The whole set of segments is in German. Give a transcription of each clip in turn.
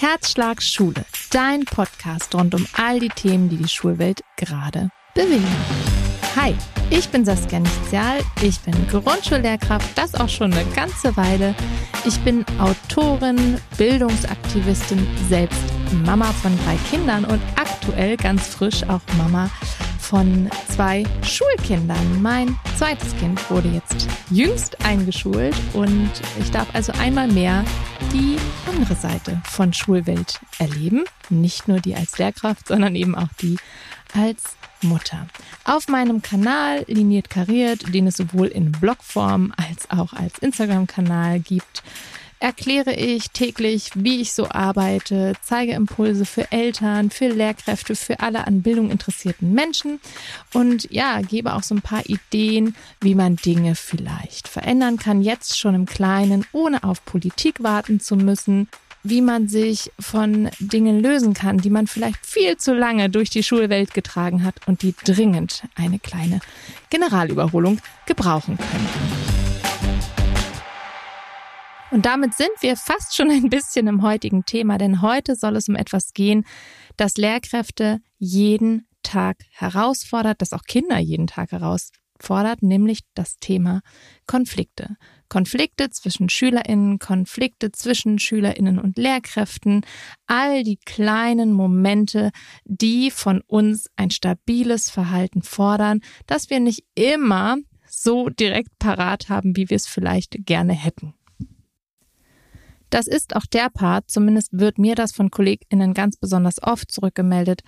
Herzschlag Schule, dein Podcast rund um all die Themen, die die Schulwelt gerade bewegen. Hi, ich bin Saskia Nichtzial, ich bin Grundschullehrkraft, das auch schon eine ganze Weile. Ich bin Autorin, Bildungsaktivistin, selbst Mama von drei Kindern und aktuell ganz frisch auch Mama von zwei Schulkindern. Mein zweites Kind wurde jetzt jüngst eingeschult und ich darf also einmal mehr die andere Seite von Schulwelt erleben. Nicht nur die als Lehrkraft, sondern eben auch die als Mutter. Auf meinem Kanal Liniert Kariert, den es sowohl in Blogform als auch als Instagram-Kanal gibt, erkläre ich täglich, wie ich so arbeite, zeige Impulse für Eltern, für Lehrkräfte, für alle an Bildung interessierten Menschen und ja, gebe auch so ein paar Ideen, wie man Dinge vielleicht verändern kann, jetzt schon im Kleinen, ohne auf Politik warten zu müssen wie man sich von Dingen lösen kann, die man vielleicht viel zu lange durch die Schulwelt getragen hat und die dringend eine kleine Generalüberholung gebrauchen könnten. Und damit sind wir fast schon ein bisschen im heutigen Thema, denn heute soll es um etwas gehen, das Lehrkräfte jeden Tag herausfordert, das auch Kinder jeden Tag herausfordert, nämlich das Thema Konflikte. Konflikte zwischen Schülerinnen, Konflikte zwischen Schülerinnen und Lehrkräften, all die kleinen Momente, die von uns ein stabiles Verhalten fordern, das wir nicht immer so direkt parat haben, wie wir es vielleicht gerne hätten. Das ist auch der Part, zumindest wird mir das von KollegInnen ganz besonders oft zurückgemeldet,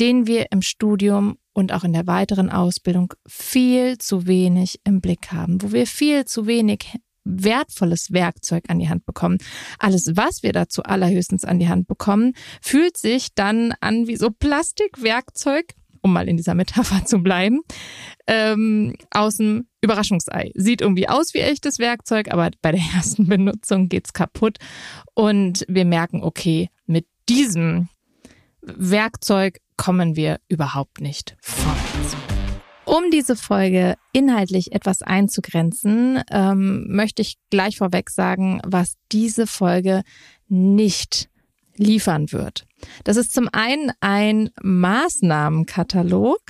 den wir im Studium und auch in der weiteren Ausbildung viel zu wenig im Blick haben, wo wir viel zu wenig wertvolles Werkzeug an die Hand bekommen. Alles, was wir dazu allerhöchstens an die Hand bekommen, fühlt sich dann an wie so Plastikwerkzeug, um mal in dieser Metapher zu bleiben, ähm, aus dem Überraschungsei. Sieht irgendwie aus wie echtes Werkzeug, aber bei der ersten Benutzung geht's kaputt und wir merken, okay, mit diesem Werkzeug kommen wir überhaupt nicht vorwärts. Um diese Folge inhaltlich etwas einzugrenzen, ähm, möchte ich gleich vorweg sagen, was diese Folge nicht liefern wird. Das ist zum einen ein Maßnahmenkatalog,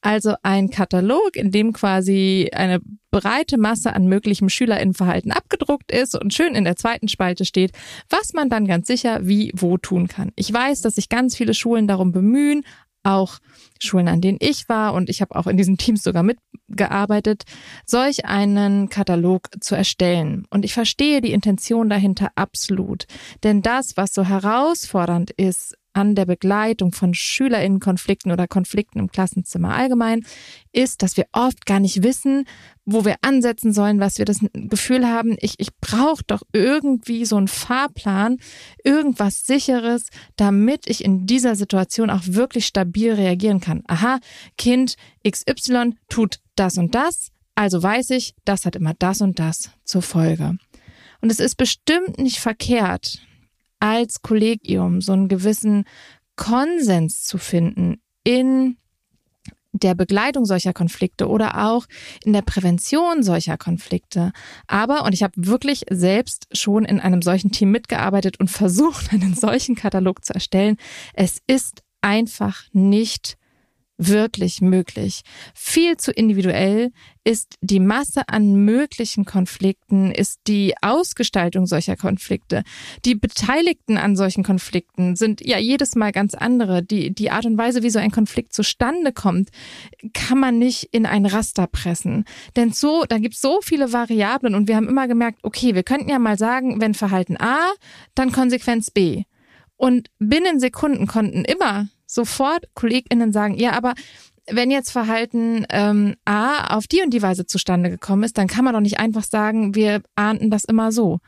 also ein Katalog, in dem quasi eine breite Masse an möglichem Schülerinnenverhalten abgedruckt ist und schön in der zweiten Spalte steht, was man dann ganz sicher wie wo tun kann. Ich weiß, dass sich ganz viele Schulen darum bemühen, auch Schulen, an denen ich war und ich habe auch in diesen Teams sogar mitgearbeitet, solch einen Katalog zu erstellen. Und ich verstehe die Intention dahinter absolut. Denn das, was so herausfordernd ist an der Begleitung von Schülerinnenkonflikten oder Konflikten im Klassenzimmer allgemein, ist, dass wir oft gar nicht wissen, wo wir ansetzen sollen, was wir das Gefühl haben, ich, ich brauche doch irgendwie so einen Fahrplan, irgendwas sicheres, damit ich in dieser Situation auch wirklich stabil reagieren kann. Aha, Kind XY tut das und das, also weiß ich, das hat immer das und das zur Folge. Und es ist bestimmt nicht verkehrt, als Kollegium so einen gewissen Konsens zu finden in der Begleitung solcher Konflikte oder auch in der Prävention solcher Konflikte. Aber, und ich habe wirklich selbst schon in einem solchen Team mitgearbeitet und versucht, einen solchen Katalog zu erstellen, es ist einfach nicht wirklich möglich. Viel zu individuell ist die Masse an möglichen Konflikten, ist die Ausgestaltung solcher Konflikte. Die Beteiligten an solchen Konflikten sind ja jedes Mal ganz andere. Die, die Art und Weise, wie so ein Konflikt zustande kommt, kann man nicht in ein Raster pressen. Denn so, da gibt es so viele Variablen und wir haben immer gemerkt, okay, wir könnten ja mal sagen, wenn Verhalten A, dann Konsequenz B. Und binnen Sekunden konnten immer sofort KollegInnen sagen, ja, aber wenn jetzt Verhalten ähm, A auf die und die Weise zustande gekommen ist, dann kann man doch nicht einfach sagen, wir ahnten das immer so.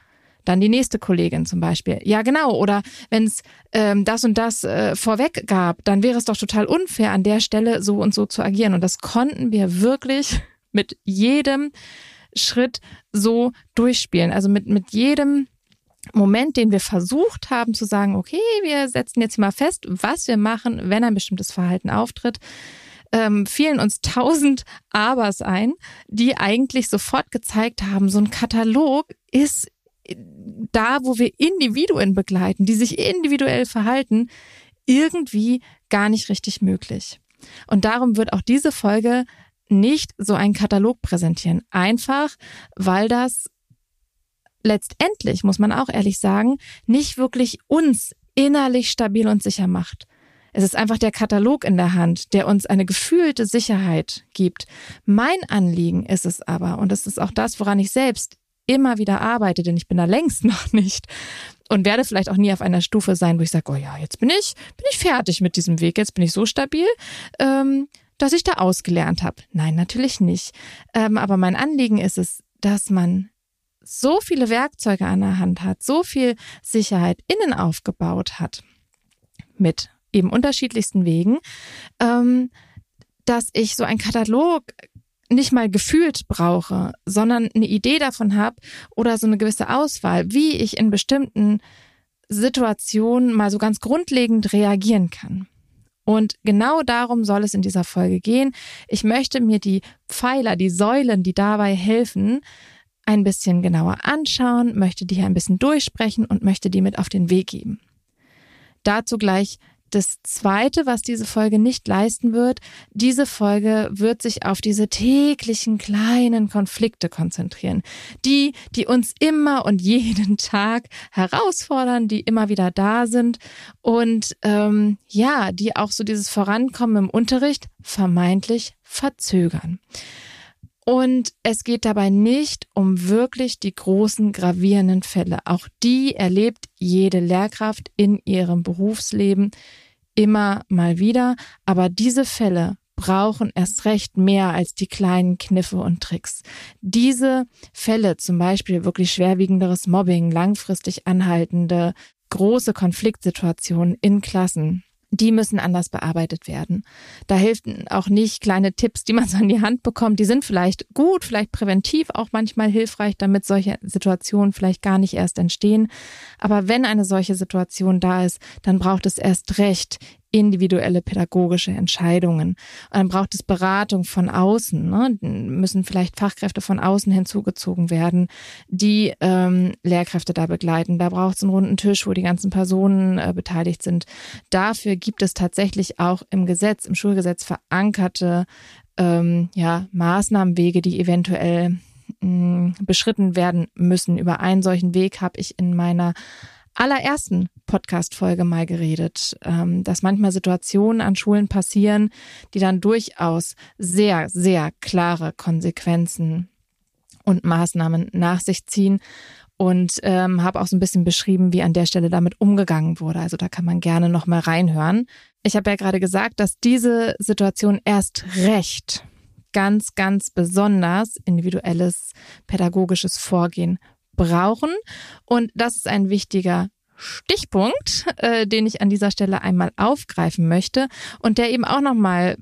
Dann die nächste Kollegin zum Beispiel. Ja, genau. Oder wenn es ähm, das und das äh, vorweg gab, dann wäre es doch total unfair, an der Stelle so und so zu agieren. Und das konnten wir wirklich mit jedem Schritt so durchspielen. Also mit, mit jedem Moment, den wir versucht haben zu sagen, okay, wir setzen jetzt mal fest, was wir machen, wenn ein bestimmtes Verhalten auftritt, ähm, fielen uns tausend Abers ein, die eigentlich sofort gezeigt haben, so ein Katalog ist da, wo wir Individuen begleiten, die sich individuell verhalten, irgendwie gar nicht richtig möglich. Und darum wird auch diese Folge nicht so einen Katalog präsentieren. Einfach, weil das letztendlich, muss man auch ehrlich sagen, nicht wirklich uns innerlich stabil und sicher macht. Es ist einfach der Katalog in der Hand, der uns eine gefühlte Sicherheit gibt. Mein Anliegen ist es aber, und das ist auch das, woran ich selbst immer wieder arbeite, denn ich bin da längst noch nicht und werde vielleicht auch nie auf einer Stufe sein, wo ich sage, oh ja, jetzt bin ich, bin ich fertig mit diesem Weg, jetzt bin ich so stabil, ähm, dass ich da ausgelernt habe. Nein, natürlich nicht. Ähm, aber mein Anliegen ist es, dass man so viele Werkzeuge an der Hand hat, so viel Sicherheit innen aufgebaut hat, mit eben unterschiedlichsten Wegen, ähm, dass ich so einen Katalog nicht mal gefühlt brauche, sondern eine Idee davon habe oder so eine gewisse Auswahl, wie ich in bestimmten Situationen mal so ganz grundlegend reagieren kann. Und genau darum soll es in dieser Folge gehen. Ich möchte mir die Pfeiler, die Säulen, die dabei helfen, ein bisschen genauer anschauen, möchte die hier ein bisschen durchsprechen und möchte die mit auf den Weg geben. Dazu gleich das Zweite, was diese Folge nicht leisten wird, diese Folge wird sich auf diese täglichen kleinen Konflikte konzentrieren. Die, die uns immer und jeden Tag herausfordern, die immer wieder da sind und ähm, ja, die auch so dieses Vorankommen im Unterricht vermeintlich verzögern. Und es geht dabei nicht um wirklich die großen gravierenden Fälle. Auch die erlebt jede Lehrkraft in ihrem Berufsleben immer mal wieder. Aber diese Fälle brauchen erst recht mehr als die kleinen Kniffe und Tricks. Diese Fälle, zum Beispiel wirklich schwerwiegenderes Mobbing, langfristig anhaltende, große Konfliktsituationen in Klassen, die müssen anders bearbeitet werden. Da helfen auch nicht kleine Tipps, die man so an die Hand bekommt. Die sind vielleicht gut, vielleicht präventiv auch manchmal hilfreich, damit solche Situationen vielleicht gar nicht erst entstehen. Aber wenn eine solche Situation da ist, dann braucht es erst recht individuelle pädagogische Entscheidungen. Und dann braucht es Beratung von außen. Ne? Müssen vielleicht Fachkräfte von außen hinzugezogen werden, die ähm, Lehrkräfte da begleiten. Da braucht es einen runden Tisch, wo die ganzen Personen äh, beteiligt sind. Dafür gibt es tatsächlich auch im Gesetz, im Schulgesetz verankerte ähm, ja, Maßnahmenwege, die eventuell mh, beschritten werden müssen. Über einen solchen Weg habe ich in meiner allerersten Podcast-Folge mal geredet, ähm, dass manchmal Situationen an Schulen passieren, die dann durchaus sehr, sehr klare Konsequenzen und Maßnahmen nach sich ziehen und ähm, habe auch so ein bisschen beschrieben, wie an der Stelle damit umgegangen wurde. Also da kann man gerne noch mal reinhören. Ich habe ja gerade gesagt, dass diese Situation erst recht ganz, ganz besonders individuelles pädagogisches Vorgehen brauchen. Und das ist ein wichtiger Stichpunkt, äh, den ich an dieser Stelle einmal aufgreifen möchte und der eben auch nochmal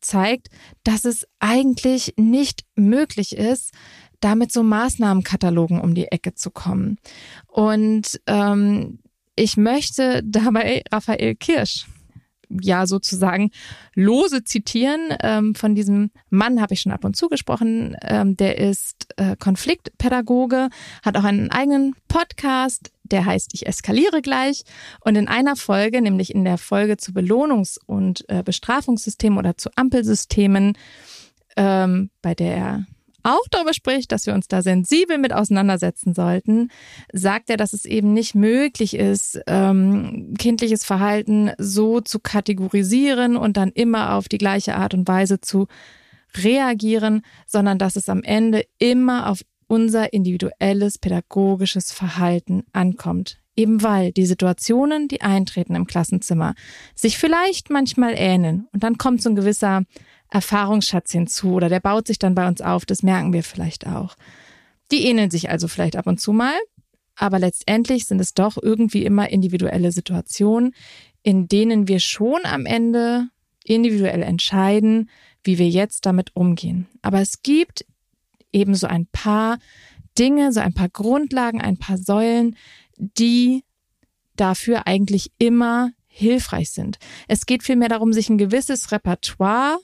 zeigt, dass es eigentlich nicht möglich ist, damit so Maßnahmenkatalogen um die Ecke zu kommen. Und ähm, ich möchte dabei Raphael Kirsch ja sozusagen lose zitieren. Ähm, von diesem Mann habe ich schon ab und zu gesprochen. Ähm, der ist äh, Konfliktpädagoge, hat auch einen eigenen Podcast, der heißt Ich eskaliere gleich. Und in einer Folge, nämlich in der Folge zu Belohnungs- und äh, Bestrafungssystemen oder zu Ampelsystemen, ähm, bei der er auch darüber spricht, dass wir uns da sensibel mit auseinandersetzen sollten, sagt er, dass es eben nicht möglich ist, ähm, kindliches Verhalten so zu kategorisieren und dann immer auf die gleiche Art und Weise zu reagieren, sondern dass es am Ende immer auf unser individuelles pädagogisches Verhalten ankommt. Eben weil die Situationen, die eintreten im Klassenzimmer, sich vielleicht manchmal ähneln und dann kommt so ein gewisser Erfahrungsschatz hinzu oder der baut sich dann bei uns auf, das merken wir vielleicht auch. Die ähneln sich also vielleicht ab und zu mal, aber letztendlich sind es doch irgendwie immer individuelle Situationen, in denen wir schon am Ende individuell entscheiden, wie wir jetzt damit umgehen. Aber es gibt eben so ein paar Dinge, so ein paar Grundlagen, ein paar Säulen, die dafür eigentlich immer hilfreich sind. Es geht vielmehr darum, sich ein gewisses Repertoire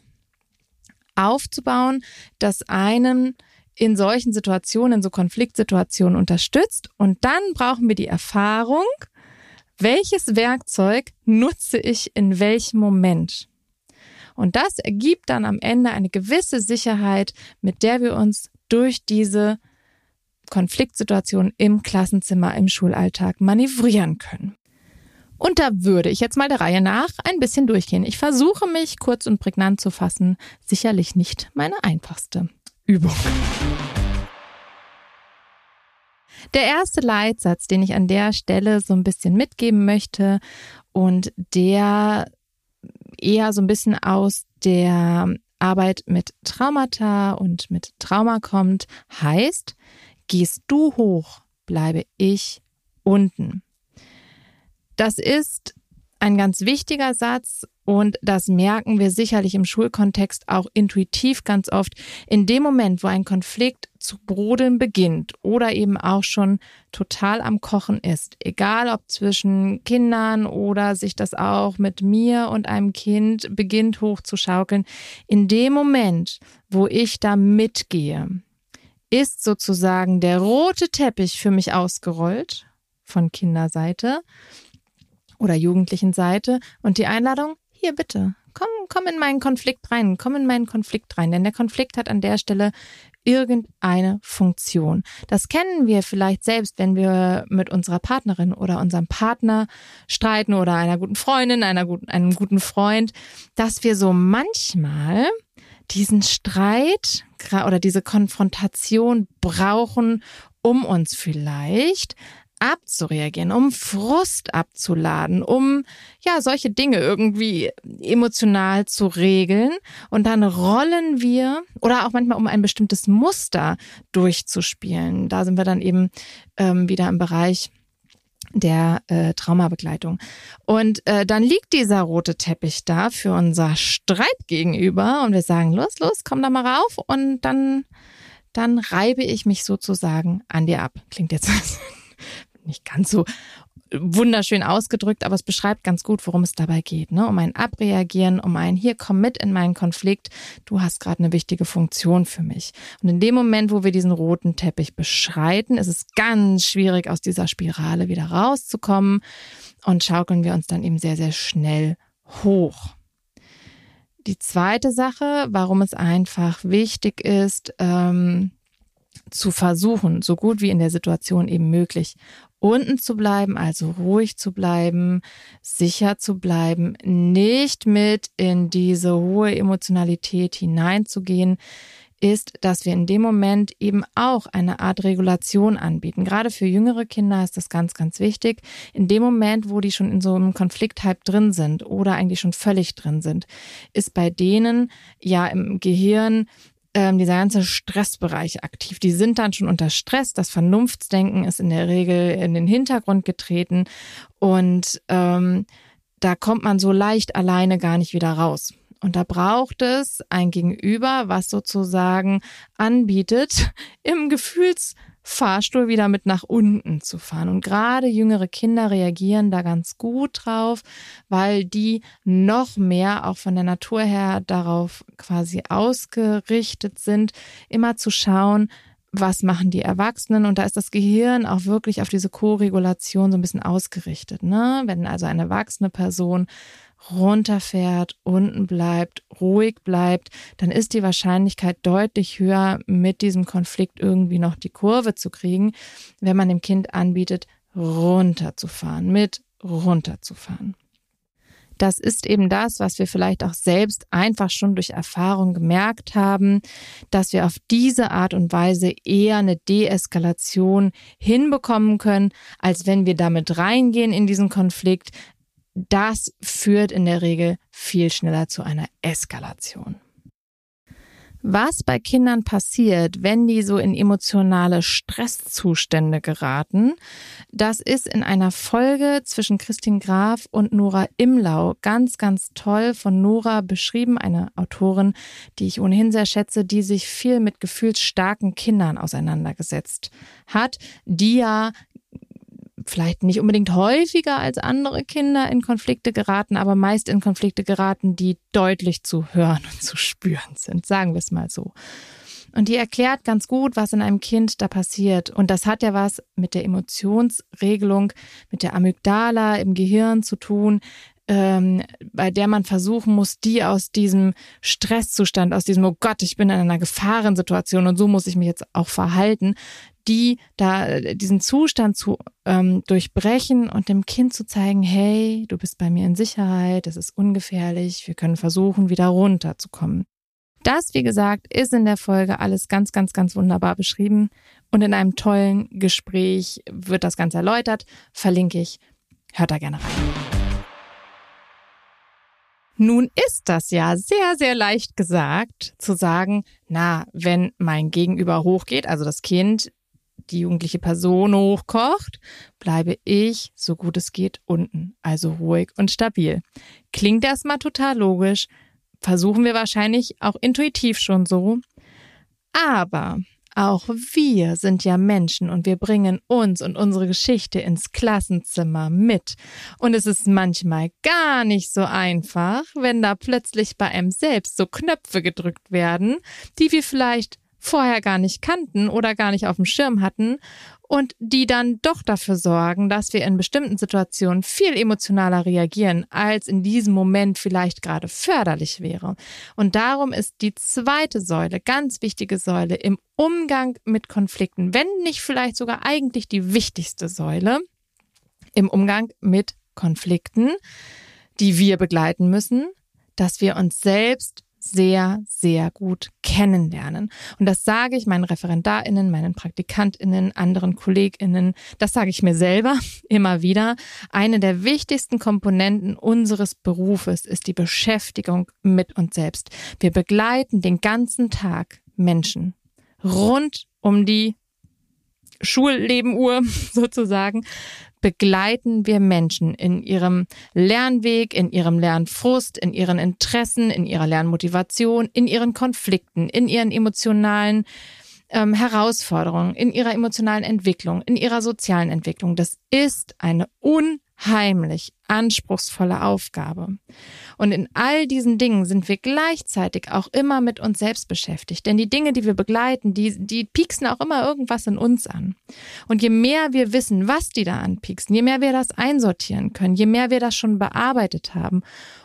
aufzubauen, das einem in solchen Situationen, in so Konfliktsituationen unterstützt. Und dann brauchen wir die Erfahrung, welches Werkzeug nutze ich in welchem Moment. Und das ergibt dann am Ende eine gewisse Sicherheit, mit der wir uns durch diese Konfliktsituation im Klassenzimmer, im Schulalltag manövrieren können. Und da würde ich jetzt mal der Reihe nach ein bisschen durchgehen. Ich versuche mich kurz und prägnant zu fassen. Sicherlich nicht meine einfachste Übung. Der erste Leitsatz, den ich an der Stelle so ein bisschen mitgeben möchte und der eher so ein bisschen aus der Arbeit mit Traumata und mit Trauma kommt, heißt, gehst du hoch, bleibe ich unten. Das ist ein ganz wichtiger Satz und das merken wir sicherlich im Schulkontext auch intuitiv ganz oft. In dem Moment, wo ein Konflikt zu brodeln beginnt oder eben auch schon total am Kochen ist, egal ob zwischen Kindern oder sich das auch mit mir und einem Kind beginnt hochzuschaukeln, in dem Moment, wo ich da mitgehe, ist sozusagen der rote Teppich für mich ausgerollt von Kinderseite oder jugendlichen Seite und die Einladung, hier bitte, komm, komm in meinen Konflikt rein, komm in meinen Konflikt rein, denn der Konflikt hat an der Stelle irgendeine Funktion. Das kennen wir vielleicht selbst, wenn wir mit unserer Partnerin oder unserem Partner streiten oder einer guten Freundin, einer guten, einem guten Freund, dass wir so manchmal diesen Streit oder diese Konfrontation brauchen, um uns vielleicht abzureagieren, um Frust abzuladen, um ja solche Dinge irgendwie emotional zu regeln und dann rollen wir oder auch manchmal um ein bestimmtes Muster durchzuspielen. Da sind wir dann eben ähm, wieder im Bereich der äh, Traumabegleitung. Und äh, dann liegt dieser rote Teppich da für unser Streit gegenüber und wir sagen, los, los, komm da mal rauf und dann, dann reibe ich mich sozusagen an dir ab. Klingt jetzt nicht ganz so wunderschön ausgedrückt, aber es beschreibt ganz gut, worum es dabei geht. Ne? Um ein Abreagieren, um ein Hier, komm mit in meinen Konflikt. Du hast gerade eine wichtige Funktion für mich. Und in dem Moment, wo wir diesen roten Teppich beschreiten, ist es ganz schwierig, aus dieser Spirale wieder rauszukommen und schaukeln wir uns dann eben sehr, sehr schnell hoch. Die zweite Sache, warum es einfach wichtig ist, ähm, zu versuchen, so gut wie in der Situation eben möglich, unten zu bleiben, also ruhig zu bleiben, sicher zu bleiben, nicht mit in diese hohe Emotionalität hineinzugehen, ist, dass wir in dem Moment eben auch eine Art Regulation anbieten. Gerade für jüngere Kinder ist das ganz, ganz wichtig. In dem Moment, wo die schon in so einem Konflikthype drin sind oder eigentlich schon völlig drin sind, ist bei denen ja im Gehirn ähm, dieser ganze Stressbereich aktiv. Die sind dann schon unter Stress. Das Vernunftsdenken ist in der Regel in den Hintergrund getreten und ähm, da kommt man so leicht alleine gar nicht wieder raus. Und da braucht es ein Gegenüber, was sozusagen anbietet, im Gefühls Fahrstuhl wieder mit nach unten zu fahren. Und gerade jüngere Kinder reagieren da ganz gut drauf, weil die noch mehr auch von der Natur her darauf quasi ausgerichtet sind, immer zu schauen, was machen die Erwachsenen? Und da ist das Gehirn auch wirklich auf diese Co-Regulation so ein bisschen ausgerichtet. Ne? Wenn also eine erwachsene Person runterfährt, unten bleibt, ruhig bleibt, dann ist die Wahrscheinlichkeit deutlich höher, mit diesem Konflikt irgendwie noch die Kurve zu kriegen, wenn man dem Kind anbietet, runterzufahren, mit runterzufahren. Das ist eben das, was wir vielleicht auch selbst einfach schon durch Erfahrung gemerkt haben, dass wir auf diese Art und Weise eher eine Deeskalation hinbekommen können, als wenn wir damit reingehen in diesen Konflikt, das führt in der Regel viel schneller zu einer Eskalation. Was bei Kindern passiert, wenn die so in emotionale Stresszustände geraten, das ist in einer Folge zwischen Christine Graf und Nora Imlau ganz, ganz toll von Nora beschrieben, eine Autorin, die ich ohnehin sehr schätze, die sich viel mit gefühlsstarken Kindern auseinandergesetzt hat, die ja vielleicht nicht unbedingt häufiger als andere Kinder in Konflikte geraten, aber meist in Konflikte geraten, die deutlich zu hören und zu spüren sind, sagen wir es mal so. Und die erklärt ganz gut, was in einem Kind da passiert. Und das hat ja was mit der Emotionsregelung, mit der Amygdala im Gehirn zu tun, ähm, bei der man versuchen muss, die aus diesem Stresszustand, aus diesem, oh Gott, ich bin in einer Gefahrensituation und so muss ich mich jetzt auch verhalten, die da diesen Zustand zu ähm, durchbrechen und dem Kind zu zeigen, hey, du bist bei mir in Sicherheit, es ist ungefährlich, wir können versuchen, wieder runterzukommen. Das, wie gesagt, ist in der Folge alles ganz, ganz, ganz wunderbar beschrieben und in einem tollen Gespräch wird das Ganze erläutert, verlinke ich. Hört da gerne rein. Nun ist das ja sehr, sehr leicht gesagt, zu sagen, na, wenn mein Gegenüber hochgeht, also das Kind, die jugendliche Person hochkocht, bleibe ich, so gut es geht, unten, also ruhig und stabil. Klingt erstmal total logisch, versuchen wir wahrscheinlich auch intuitiv schon so. Aber auch wir sind ja Menschen und wir bringen uns und unsere Geschichte ins Klassenzimmer mit. Und es ist manchmal gar nicht so einfach, wenn da plötzlich bei einem selbst so Knöpfe gedrückt werden, die wir vielleicht vorher gar nicht kannten oder gar nicht auf dem Schirm hatten und die dann doch dafür sorgen, dass wir in bestimmten Situationen viel emotionaler reagieren, als in diesem Moment vielleicht gerade förderlich wäre. Und darum ist die zweite Säule, ganz wichtige Säule im Umgang mit Konflikten, wenn nicht vielleicht sogar eigentlich die wichtigste Säule im Umgang mit Konflikten, die wir begleiten müssen, dass wir uns selbst sehr, sehr gut kennenlernen. Und das sage ich meinen ReferendarInnen, meinen PraktikantInnen, anderen KollegInnen, das sage ich mir selber immer wieder. Eine der wichtigsten Komponenten unseres Berufes ist die Beschäftigung mit uns selbst. Wir begleiten den ganzen Tag Menschen rund um die Schullebenuhr sozusagen begleiten wir Menschen in ihrem Lernweg, in ihrem Lernfrust, in ihren Interessen, in ihrer Lernmotivation, in ihren Konflikten, in ihren emotionalen ähm, Herausforderungen, in ihrer emotionalen Entwicklung, in ihrer sozialen Entwicklung. Das ist eine un unheimlich anspruchsvolle Aufgabe. Und in all diesen Dingen sind wir gleichzeitig auch immer mit uns selbst beschäftigt. Denn die Dinge, die wir begleiten, die, die pieksen auch immer irgendwas in uns an. Und je mehr wir wissen, was die da anpieksen, je mehr wir das einsortieren können, je mehr wir das schon bearbeitet haben,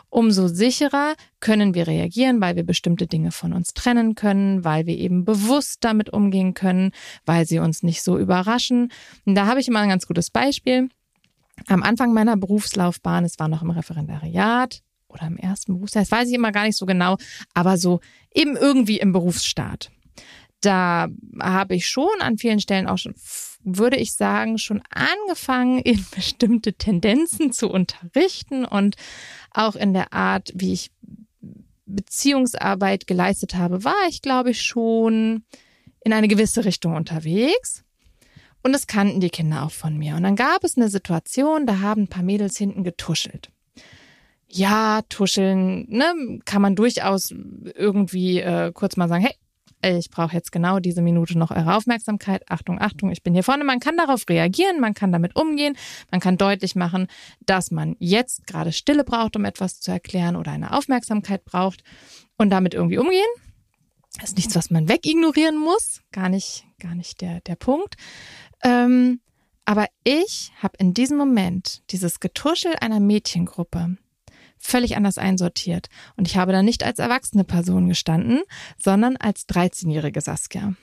umso sicherer können wir reagieren, weil wir bestimmte Dinge von uns trennen können, weil wir eben bewusst damit umgehen können, weil sie uns nicht so überraschen. Und da habe ich immer ein ganz gutes Beispiel am Anfang meiner Berufslaufbahn, es war noch im Referendariat oder im ersten Berufsjahr, das weiß ich immer gar nicht so genau, aber so eben irgendwie im Berufsstaat. Da habe ich schon an vielen Stellen auch schon, würde ich sagen, schon angefangen, in bestimmte Tendenzen zu unterrichten und auch in der Art, wie ich Beziehungsarbeit geleistet habe, war ich, glaube ich, schon in eine gewisse Richtung unterwegs. Und das kannten die Kinder auch von mir. Und dann gab es eine Situation, da haben ein paar Mädels hinten getuschelt. Ja, tuscheln, ne, kann man durchaus irgendwie äh, kurz mal sagen, hey, ich brauche jetzt genau diese Minute noch eure Aufmerksamkeit. Achtung, Achtung, ich bin hier vorne. Man kann darauf reagieren, man kann damit umgehen, man kann deutlich machen, dass man jetzt gerade Stille braucht, um etwas zu erklären oder eine Aufmerksamkeit braucht und damit irgendwie umgehen. Das ist nichts, was man wegignorieren muss. Gar nicht, gar nicht der, der Punkt. Ähm, aber ich habe in diesem Moment dieses Getuschel einer Mädchengruppe völlig anders einsortiert. Und ich habe da nicht als erwachsene Person gestanden, sondern als 13-jährige Saskia.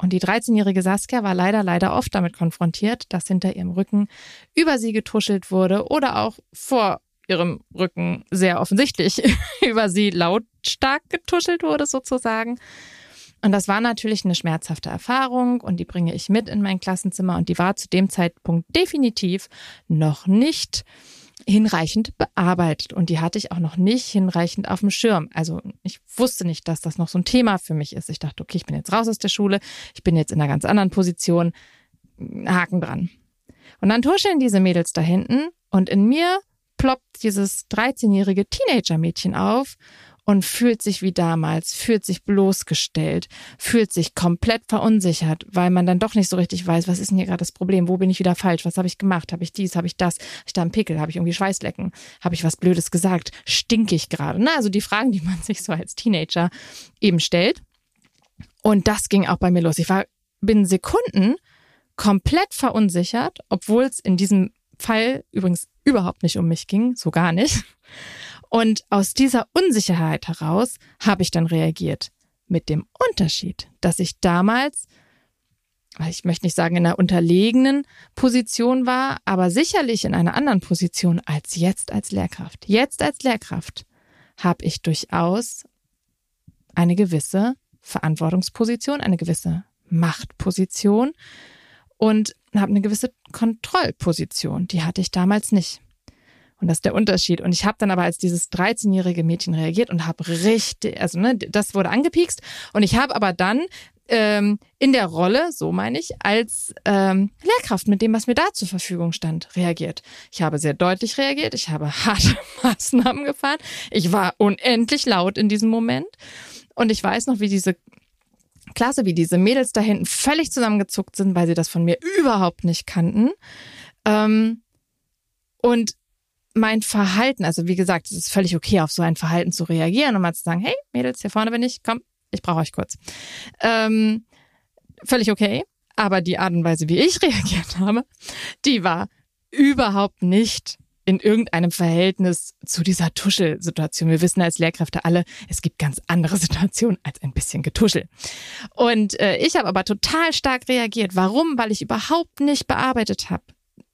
Und die 13-jährige Saskia war leider, leider oft damit konfrontiert, dass hinter ihrem Rücken über sie getuschelt wurde oder auch vor ihrem Rücken sehr offensichtlich über sie lautstark getuschelt wurde sozusagen. Und das war natürlich eine schmerzhafte Erfahrung und die bringe ich mit in mein Klassenzimmer und die war zu dem Zeitpunkt definitiv noch nicht hinreichend bearbeitet und die hatte ich auch noch nicht hinreichend auf dem Schirm. Also ich wusste nicht, dass das noch so ein Thema für mich ist. Ich dachte, okay, ich bin jetzt raus aus der Schule, ich bin jetzt in einer ganz anderen Position, Haken dran. Und dann tuscheln diese Mädels da hinten und in mir ploppt dieses 13-jährige Teenager-Mädchen auf und fühlt sich wie damals, fühlt sich bloßgestellt, fühlt sich komplett verunsichert, weil man dann doch nicht so richtig weiß, was ist denn hier gerade das Problem, wo bin ich wieder falsch, was habe ich gemacht, habe ich dies, habe ich das, habe ich da einen Pickel, habe ich irgendwie Schweißlecken, habe ich was Blödes gesagt, stinke ich gerade. Ne? Also die Fragen, die man sich so als Teenager eben stellt. Und das ging auch bei mir los. Ich war binnen Sekunden komplett verunsichert, obwohl es in diesem Fall übrigens überhaupt nicht um mich ging, so gar nicht. Und aus dieser Unsicherheit heraus habe ich dann reagiert. Mit dem Unterschied, dass ich damals, ich möchte nicht sagen in einer unterlegenen Position war, aber sicherlich in einer anderen Position als jetzt als Lehrkraft. Jetzt als Lehrkraft habe ich durchaus eine gewisse Verantwortungsposition, eine gewisse Machtposition und habe eine gewisse Kontrollposition. Die hatte ich damals nicht. Und das ist der Unterschied. Und ich habe dann aber als dieses 13-jährige Mädchen reagiert und habe richtig, also ne, das wurde angepiekst. Und ich habe aber dann ähm, in der Rolle, so meine ich, als ähm, Lehrkraft mit dem, was mir da zur Verfügung stand, reagiert. Ich habe sehr deutlich reagiert. Ich habe harte Maßnahmen gefahren. Ich war unendlich laut in diesem Moment. Und ich weiß noch, wie diese Klasse, wie diese Mädels da hinten völlig zusammengezuckt sind, weil sie das von mir überhaupt nicht kannten. Ähm, und mein Verhalten, also wie gesagt, es ist völlig okay, auf so ein Verhalten zu reagieren und mal zu sagen, hey, Mädels, hier vorne bin ich, komm, ich brauche euch kurz. Ähm, völlig okay. Aber die Art und Weise, wie ich reagiert habe, die war überhaupt nicht in irgendeinem Verhältnis zu dieser Tuschelsituation. Wir wissen als Lehrkräfte alle, es gibt ganz andere Situationen als ein bisschen Getuschel. Und äh, ich habe aber total stark reagiert. Warum? Weil ich überhaupt nicht bearbeitet habe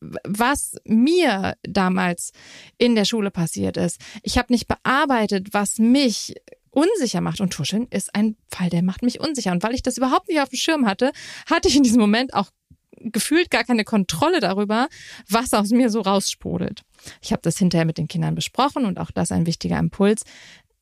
was mir damals in der Schule passiert ist. Ich habe nicht bearbeitet, was mich unsicher macht. Und Tuscheln ist ein Fall, der macht mich unsicher. Und weil ich das überhaupt nicht auf dem Schirm hatte, hatte ich in diesem Moment auch gefühlt gar keine Kontrolle darüber, was aus mir so raussprudelt. Ich habe das hinterher mit den Kindern besprochen und auch das ein wichtiger Impuls.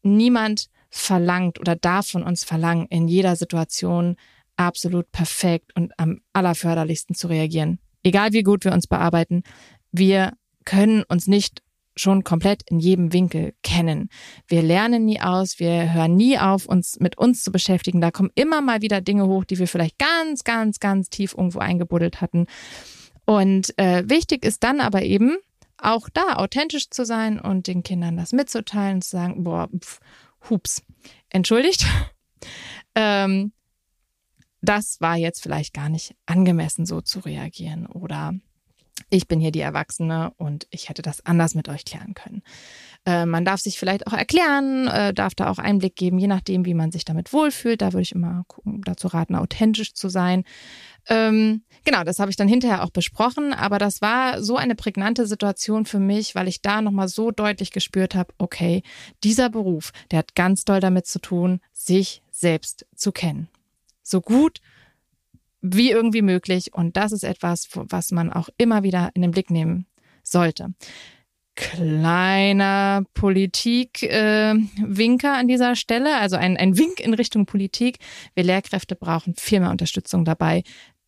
Niemand verlangt oder darf von uns verlangen, in jeder Situation absolut perfekt und am allerförderlichsten zu reagieren egal wie gut wir uns bearbeiten, wir können uns nicht schon komplett in jedem Winkel kennen. Wir lernen nie aus, wir hören nie auf, uns mit uns zu beschäftigen. Da kommen immer mal wieder Dinge hoch, die wir vielleicht ganz, ganz, ganz tief irgendwo eingebuddelt hatten. Und äh, wichtig ist dann aber eben auch da authentisch zu sein und den Kindern das mitzuteilen und zu sagen, boah, pf, hups, entschuldigt. ähm, das war jetzt vielleicht gar nicht angemessen, so zu reagieren oder ich bin hier die Erwachsene und ich hätte das anders mit euch klären können. Äh, man darf sich vielleicht auch erklären, äh, darf da auch Einblick geben, je nachdem, wie man sich damit wohlfühlt. Da würde ich immer dazu raten, authentisch zu sein. Ähm, genau, das habe ich dann hinterher auch besprochen, aber das war so eine prägnante Situation für mich, weil ich da nochmal so deutlich gespürt habe, okay, dieser Beruf, der hat ganz doll damit zu tun, sich selbst zu kennen so gut wie irgendwie möglich. Und das ist etwas, was man auch immer wieder in den Blick nehmen sollte. Kleiner Politik-Winker äh, an dieser Stelle, also ein, ein Wink in Richtung Politik. Wir Lehrkräfte brauchen viel mehr Unterstützung dabei,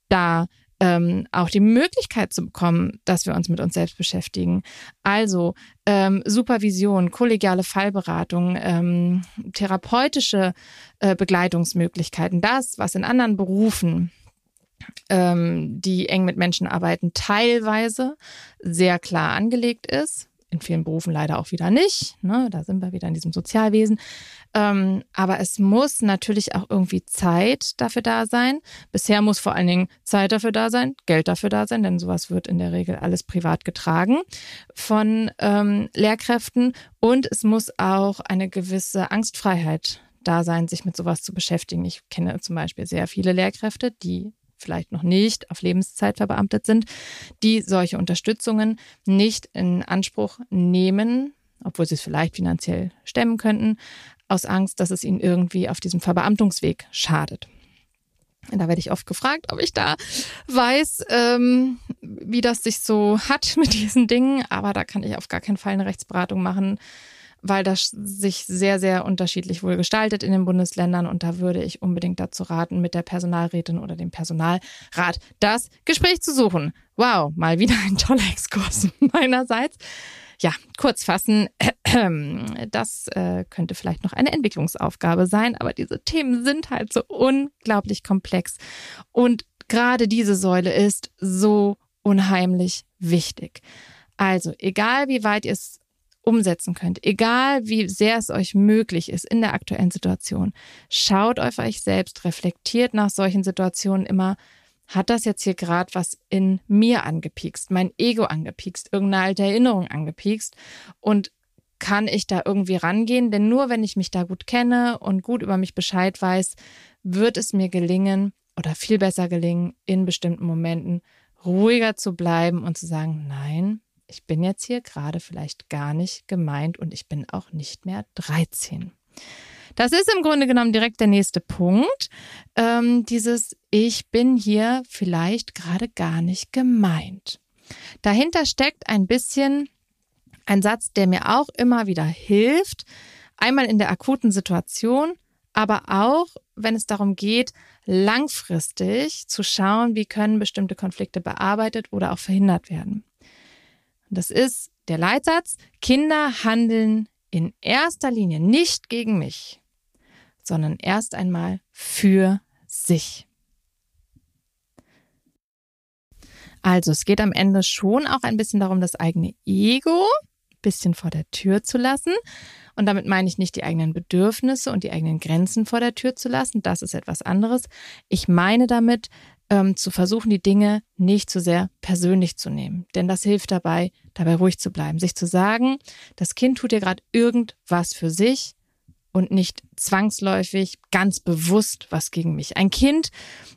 da ähm, auch die Möglichkeit zu bekommen, dass wir uns mit uns selbst beschäftigen. Also ähm, Supervision, kollegiale Fallberatung, ähm, therapeutische äh, Begleitungsmöglichkeiten, das, was in anderen Berufen ähm, die eng mit Menschen arbeiten, teilweise sehr klar angelegt ist in vielen Berufen leider auch wieder nicht. Ne? Da sind wir wieder in diesem Sozialwesen. Ähm, aber es muss natürlich auch irgendwie Zeit dafür da sein. Bisher muss vor allen Dingen Zeit dafür da sein, Geld dafür da sein, denn sowas wird in der Regel alles privat getragen von ähm, Lehrkräften. Und es muss auch eine gewisse Angstfreiheit da sein, sich mit sowas zu beschäftigen. Ich kenne zum Beispiel sehr viele Lehrkräfte, die vielleicht noch nicht auf Lebenszeit verbeamtet sind, die solche Unterstützungen nicht in Anspruch nehmen, obwohl sie es vielleicht finanziell stemmen könnten, aus Angst, dass es ihnen irgendwie auf diesem Verbeamtungsweg schadet. Da werde ich oft gefragt, ob ich da weiß, ähm, wie das sich so hat mit diesen Dingen. Aber da kann ich auf gar keinen Fall eine Rechtsberatung machen, weil das sich sehr, sehr unterschiedlich wohl gestaltet in den Bundesländern. Und da würde ich unbedingt dazu raten, mit der Personalrätin oder dem Personalrat das Gespräch zu suchen. Wow, mal wieder ein toller Exkurs meinerseits. Ja, kurz fassen, das äh, könnte vielleicht noch eine Entwicklungsaufgabe sein, aber diese Themen sind halt so unglaublich komplex. Und gerade diese Säule ist so unheimlich wichtig. Also, egal wie weit ihr es umsetzen könnt, egal wie sehr es euch möglich ist in der aktuellen Situation. Schaut auf euch selbst, reflektiert nach solchen Situationen immer, hat das jetzt hier gerade was in mir angepiekst, mein Ego angepiekst, irgendeine alte Erinnerung angepiekst und kann ich da irgendwie rangehen? Denn nur wenn ich mich da gut kenne und gut über mich Bescheid weiß, wird es mir gelingen oder viel besser gelingen, in bestimmten Momenten ruhiger zu bleiben und zu sagen, nein, ich bin jetzt hier gerade vielleicht gar nicht gemeint und ich bin auch nicht mehr 13. Das ist im Grunde genommen direkt der nächste Punkt. Ähm, dieses Ich bin hier vielleicht gerade gar nicht gemeint. Dahinter steckt ein bisschen ein Satz, der mir auch immer wieder hilft. Einmal in der akuten Situation, aber auch, wenn es darum geht, langfristig zu schauen, wie können bestimmte Konflikte bearbeitet oder auch verhindert werden. Das ist der Leitsatz, Kinder handeln in erster Linie nicht gegen mich, sondern erst einmal für sich. Also es geht am Ende schon auch ein bisschen darum, das eigene Ego ein bisschen vor der Tür zu lassen. Und damit meine ich nicht die eigenen Bedürfnisse und die eigenen Grenzen vor der Tür zu lassen. Das ist etwas anderes. Ich meine damit, ähm, zu versuchen, die Dinge nicht zu sehr persönlich zu nehmen. Denn das hilft dabei, dabei ruhig zu bleiben, sich zu sagen, das Kind tut ja gerade irgendwas für sich und nicht zwangsläufig ganz bewusst was gegen mich. Ein Kind,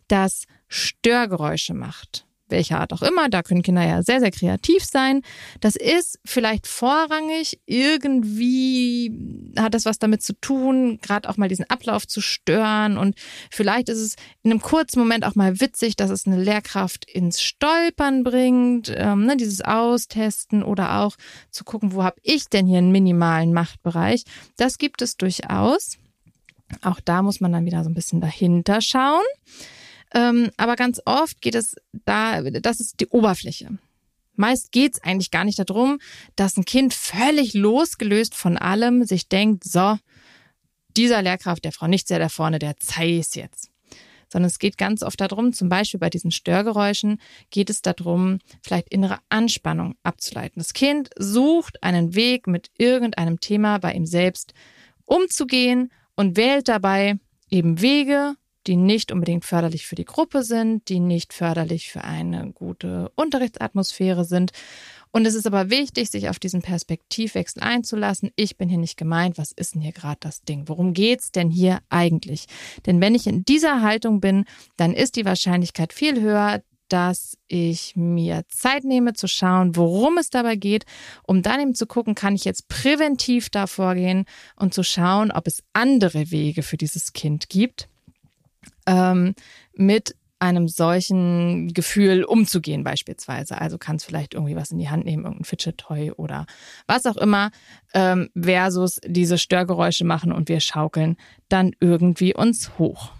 das Störgeräusche macht, welcher Art auch immer, da können Kinder ja sehr, sehr kreativ sein. Das ist vielleicht vorrangig, irgendwie hat das was damit zu tun, gerade auch mal diesen Ablauf zu stören und vielleicht ist es in einem kurzen Moment auch mal witzig, dass es eine Lehrkraft ins Stolpern bringt, ähm, ne, dieses Austesten oder auch zu gucken, wo habe ich denn hier einen minimalen Machtbereich. Das gibt es durchaus. Auch da muss man dann wieder so ein bisschen dahinter schauen. Ähm, aber ganz oft geht es da, das ist die Oberfläche. Meist geht es eigentlich gar nicht darum, dass ein Kind völlig losgelöst von allem sich denkt, so, dieser Lehrkraft, der Frau nicht sehr da vorne, der zeigt jetzt. Sondern es geht ganz oft darum, zum Beispiel bei diesen Störgeräuschen, geht es darum, vielleicht innere Anspannung abzuleiten. Das Kind sucht einen Weg, mit irgendeinem Thema bei ihm selbst umzugehen und wählt dabei eben Wege, die nicht unbedingt förderlich für die Gruppe sind, die nicht förderlich für eine gute Unterrichtsatmosphäre sind. Und es ist aber wichtig, sich auf diesen Perspektivwechsel einzulassen. Ich bin hier nicht gemeint. Was ist denn hier gerade das Ding? Worum geht's denn hier eigentlich? Denn wenn ich in dieser Haltung bin, dann ist die Wahrscheinlichkeit viel höher, dass ich mir Zeit nehme zu schauen, worum es dabei geht, um dann eben zu gucken, kann ich jetzt präventiv da vorgehen und zu schauen, ob es andere Wege für dieses Kind gibt ähm, mit einem solchen Gefühl umzugehen beispielsweise. Also kannst vielleicht irgendwie was in die Hand nehmen, irgendein Fidget-Toy oder was auch immer, ähm, versus diese Störgeräusche machen und wir schaukeln dann irgendwie uns hoch.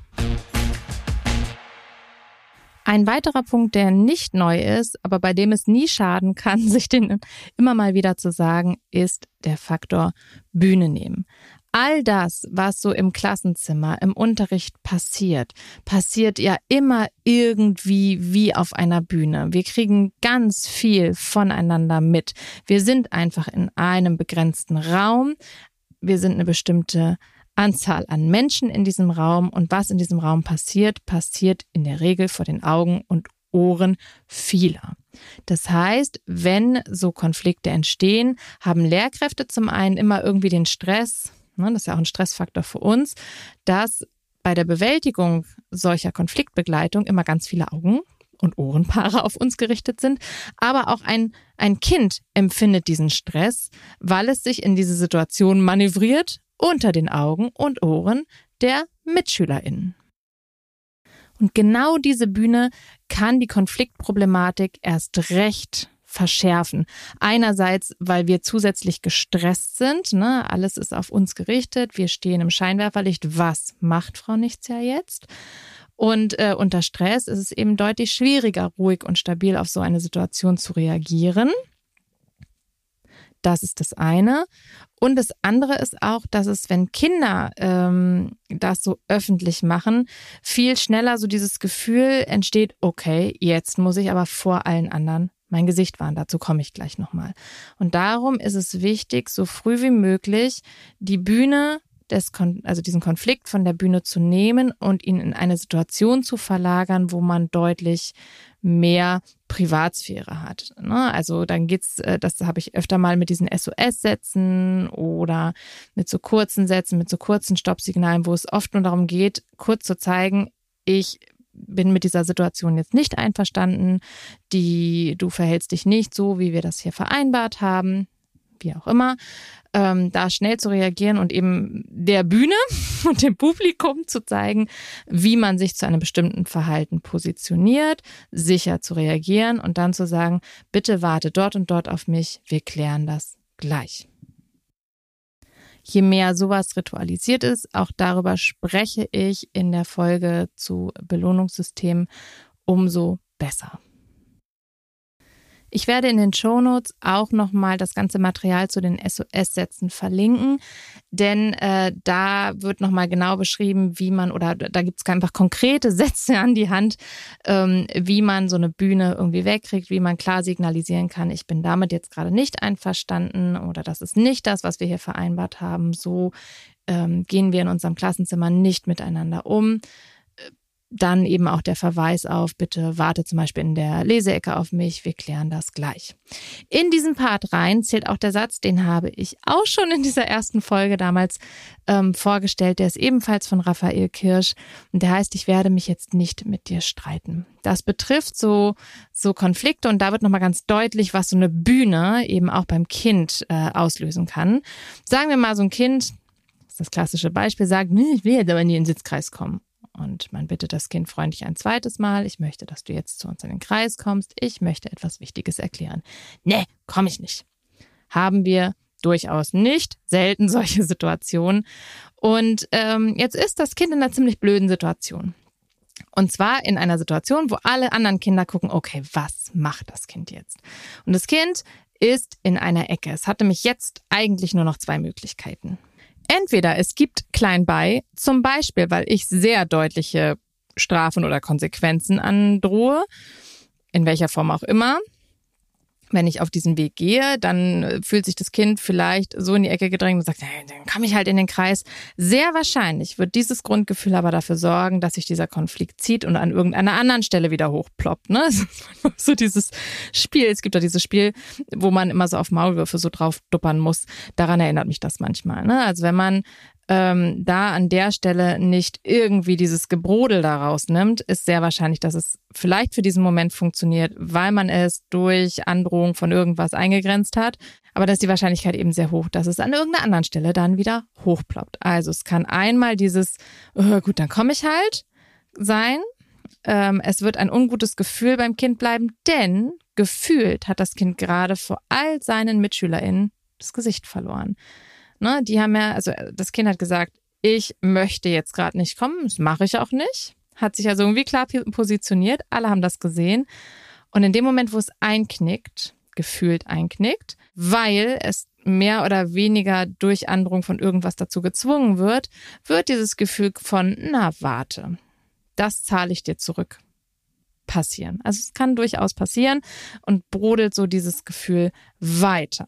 Ein weiterer Punkt, der nicht neu ist, aber bei dem es nie schaden kann, sich den immer mal wieder zu sagen, ist der Faktor Bühne nehmen. All das, was so im Klassenzimmer, im Unterricht passiert, passiert ja immer irgendwie wie auf einer Bühne. Wir kriegen ganz viel voneinander mit. Wir sind einfach in einem begrenzten Raum. Wir sind eine bestimmte Anzahl an Menschen in diesem Raum und was in diesem Raum passiert, passiert in der Regel vor den Augen und Ohren vieler. Das heißt, wenn so Konflikte entstehen, haben Lehrkräfte zum einen immer irgendwie den Stress, ne, das ist ja auch ein Stressfaktor für uns, dass bei der Bewältigung solcher Konfliktbegleitung immer ganz viele Augen und Ohrenpaare auf uns gerichtet sind. Aber auch ein, ein Kind empfindet diesen Stress, weil es sich in diese Situation manövriert unter den Augen und Ohren der MitschülerInnen. Und genau diese Bühne kann die Konfliktproblematik erst recht verschärfen. Einerseits, weil wir zusätzlich gestresst sind, ne? alles ist auf uns gerichtet, wir stehen im Scheinwerferlicht. Was macht Frau Nichts ja jetzt? Und äh, unter Stress ist es eben deutlich schwieriger, ruhig und stabil auf so eine Situation zu reagieren. Das ist das eine. Und das andere ist auch, dass es, wenn Kinder ähm, das so öffentlich machen, viel schneller so dieses Gefühl entsteht, okay, jetzt muss ich aber vor allen anderen mein Gesicht waren. Dazu komme ich gleich nochmal. Und darum ist es wichtig, so früh wie möglich die Bühne des Kon also diesen Konflikt von der Bühne zu nehmen und ihn in eine Situation zu verlagern, wo man deutlich mehr Privatsphäre hat. Ne? Also dann geht's, äh, das habe ich öfter mal mit diesen SOS-Sätzen oder mit so kurzen Sätzen, mit so kurzen Stoppsignalen, wo es oft nur darum geht, kurz zu zeigen, ich bin mit dieser Situation jetzt nicht einverstanden, die du verhältst dich nicht so, wie wir das hier vereinbart haben, wie auch immer ähm, da schnell zu reagieren und eben der Bühne und dem Publikum zu zeigen, wie man sich zu einem bestimmten Verhalten positioniert, sicher zu reagieren und dann zu sagen, bitte warte dort und dort auf mich, wir klären das gleich. Je mehr sowas ritualisiert ist, auch darüber spreche ich in der Folge zu Belohnungssystemen, umso besser. Ich werde in den Shownotes auch nochmal das ganze Material zu den SOS-Sätzen verlinken, denn äh, da wird nochmal genau beschrieben, wie man, oder da gibt es einfach konkrete Sätze an die Hand, ähm, wie man so eine Bühne irgendwie wegkriegt, wie man klar signalisieren kann, ich bin damit jetzt gerade nicht einverstanden oder das ist nicht das, was wir hier vereinbart haben. So ähm, gehen wir in unserem Klassenzimmer nicht miteinander um dann eben auch der Verweis auf, bitte warte zum Beispiel in der Leseecke auf mich, wir klären das gleich. In diesen Part rein zählt auch der Satz, den habe ich auch schon in dieser ersten Folge damals ähm, vorgestellt, der ist ebenfalls von Raphael Kirsch und der heißt, ich werde mich jetzt nicht mit dir streiten. Das betrifft so, so Konflikte und da wird nochmal ganz deutlich, was so eine Bühne eben auch beim Kind äh, auslösen kann. Sagen wir mal, so ein Kind, das ist das klassische Beispiel, sagt, nee, ich will jetzt aber nie in den Sitzkreis kommen. Und man bittet das Kind freundlich ein zweites Mal. Ich möchte, dass du jetzt zu uns in den Kreis kommst. Ich möchte etwas Wichtiges erklären. Nee, komme ich nicht. Haben wir durchaus nicht, selten solche Situationen. Und ähm, jetzt ist das Kind in einer ziemlich blöden Situation. Und zwar in einer Situation, wo alle anderen Kinder gucken, okay, was macht das Kind jetzt? Und das Kind ist in einer Ecke. Es hatte mich jetzt eigentlich nur noch zwei Möglichkeiten. Entweder es gibt klein bei, zum Beispiel, weil ich sehr deutliche Strafen oder Konsequenzen androhe, in welcher Form auch immer, wenn ich auf diesen Weg gehe, dann äh, fühlt sich das Kind vielleicht so in die Ecke gedrängt und sagt, hey, dann komme ich halt in den Kreis. Sehr wahrscheinlich wird dieses Grundgefühl aber dafür sorgen, dass sich dieser Konflikt zieht und an irgendeiner anderen Stelle wieder hochploppt. Ne? so dieses Spiel, es gibt ja dieses Spiel, wo man immer so auf Maulwürfe so drauf duppern muss. Daran erinnert mich das manchmal. Ne? Also wenn man ähm, da an der Stelle nicht irgendwie dieses Gebrodel daraus nimmt, ist sehr wahrscheinlich, dass es vielleicht für diesen Moment funktioniert, weil man es durch Androhung von irgendwas eingegrenzt hat. Aber da ist die Wahrscheinlichkeit eben sehr hoch, dass es an irgendeiner anderen Stelle dann wieder hochploppt. Also es kann einmal dieses, oh, gut, dann komme ich halt sein. Ähm, es wird ein ungutes Gefühl beim Kind bleiben, denn gefühlt hat das Kind gerade vor all seinen MitschülerInnen das Gesicht verloren. Ne, die haben ja, also das Kind hat gesagt, ich möchte jetzt gerade nicht kommen, das mache ich auch nicht. Hat sich also irgendwie klar positioniert, alle haben das gesehen. Und in dem Moment, wo es einknickt, gefühlt einknickt, weil es mehr oder weniger durch Androhung von irgendwas dazu gezwungen wird, wird dieses Gefühl von, na warte, das zahle ich dir zurück passieren. Also es kann durchaus passieren und brodelt so dieses Gefühl weiter.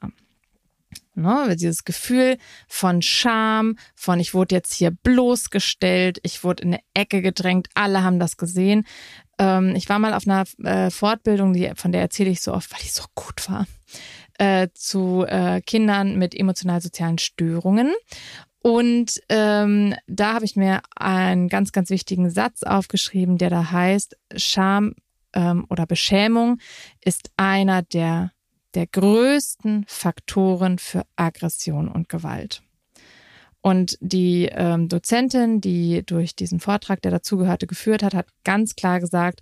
Ne? Dieses Gefühl von Scham, von ich wurde jetzt hier bloßgestellt, ich wurde in eine Ecke gedrängt, alle haben das gesehen. Ähm, ich war mal auf einer äh, Fortbildung, die, von der erzähle ich so oft, weil die so gut war, äh, zu äh, Kindern mit emotional-sozialen Störungen. Und ähm, da habe ich mir einen ganz, ganz wichtigen Satz aufgeschrieben, der da heißt, Scham ähm, oder Beschämung ist einer der der größten Faktoren für Aggression und Gewalt. Und die ähm, Dozentin, die durch diesen Vortrag, der dazugehörte, geführt hat, hat ganz klar gesagt,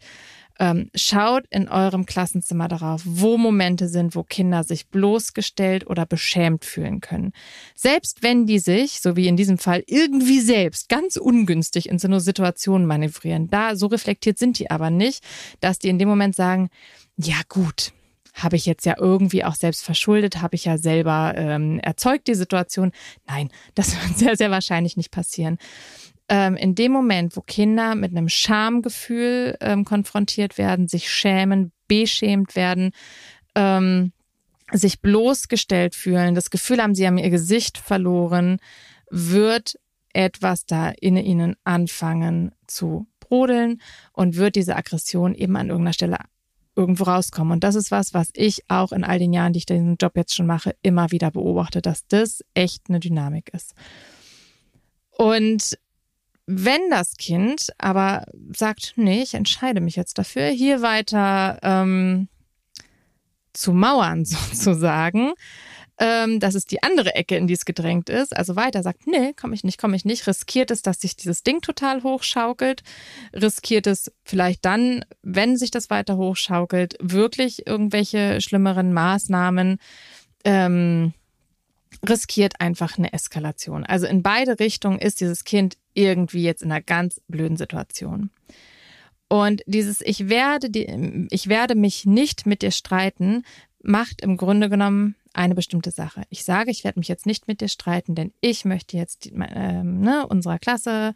ähm, schaut in eurem Klassenzimmer darauf, wo Momente sind, wo Kinder sich bloßgestellt oder beschämt fühlen können. Selbst wenn die sich, so wie in diesem Fall, irgendwie selbst ganz ungünstig in so eine Situation manövrieren. Da so reflektiert sind die aber nicht, dass die in dem Moment sagen, ja gut, habe ich jetzt ja irgendwie auch selbst verschuldet, habe ich ja selber ähm, erzeugt die Situation. Nein, das wird sehr, sehr wahrscheinlich nicht passieren. Ähm, in dem Moment, wo Kinder mit einem Schamgefühl ähm, konfrontiert werden, sich schämen, beschämt werden, ähm, sich bloßgestellt fühlen, das Gefühl haben, sie haben ihr Gesicht verloren, wird etwas da in ihnen anfangen zu brodeln und wird diese Aggression eben an irgendeiner Stelle irgendwo rauskommen. Und das ist was, was ich auch in all den Jahren, die ich diesen Job jetzt schon mache, immer wieder beobachte, dass das echt eine Dynamik ist. Und wenn das Kind aber sagt, nee, ich entscheide mich jetzt dafür, hier weiter ähm, zu mauern sozusagen, ähm, das ist die andere Ecke, in die es gedrängt ist, also weiter sagt, nee, komme ich nicht, komme ich nicht, riskiert es, dass sich dieses Ding total hochschaukelt, riskiert es vielleicht dann, wenn sich das weiter hochschaukelt, wirklich irgendwelche schlimmeren Maßnahmen, ähm, riskiert einfach eine Eskalation. Also in beide Richtungen ist dieses Kind irgendwie jetzt in einer ganz blöden Situation. Und dieses ich werde die, ich werde mich nicht mit dir streiten macht im Grunde genommen eine bestimmte Sache. Ich sage, ich werde mich jetzt nicht mit dir streiten, denn ich möchte jetzt äh, ne, unserer Klasse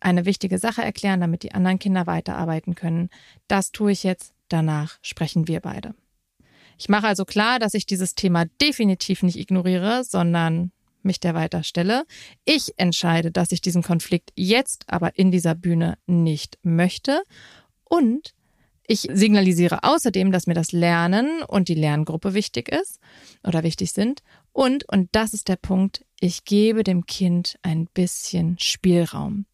eine wichtige Sache erklären, damit die anderen Kinder weiterarbeiten können. Das tue ich jetzt, danach sprechen wir beide. Ich mache also klar, dass ich dieses Thema definitiv nicht ignoriere, sondern mich der weiter stelle. Ich entscheide, dass ich diesen Konflikt jetzt aber in dieser Bühne nicht möchte und ich signalisiere außerdem, dass mir das Lernen und die Lerngruppe wichtig ist oder wichtig sind. Und, und das ist der Punkt, ich gebe dem Kind ein bisschen Spielraum.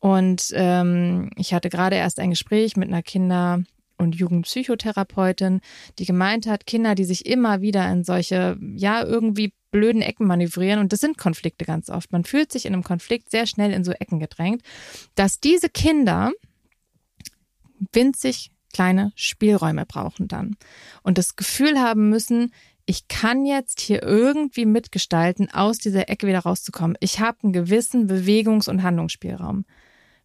Und ähm, ich hatte gerade erst ein Gespräch mit einer Kinder- und Jugendpsychotherapeutin, die gemeint hat, Kinder, die sich immer wieder in solche, ja, irgendwie blöden Ecken manövrieren, und das sind Konflikte ganz oft. Man fühlt sich in einem Konflikt sehr schnell in so Ecken gedrängt, dass diese Kinder winzig kleine Spielräume brauchen dann und das Gefühl haben müssen, ich kann jetzt hier irgendwie mitgestalten, aus dieser Ecke wieder rauszukommen. Ich habe einen gewissen Bewegungs- und Handlungsspielraum.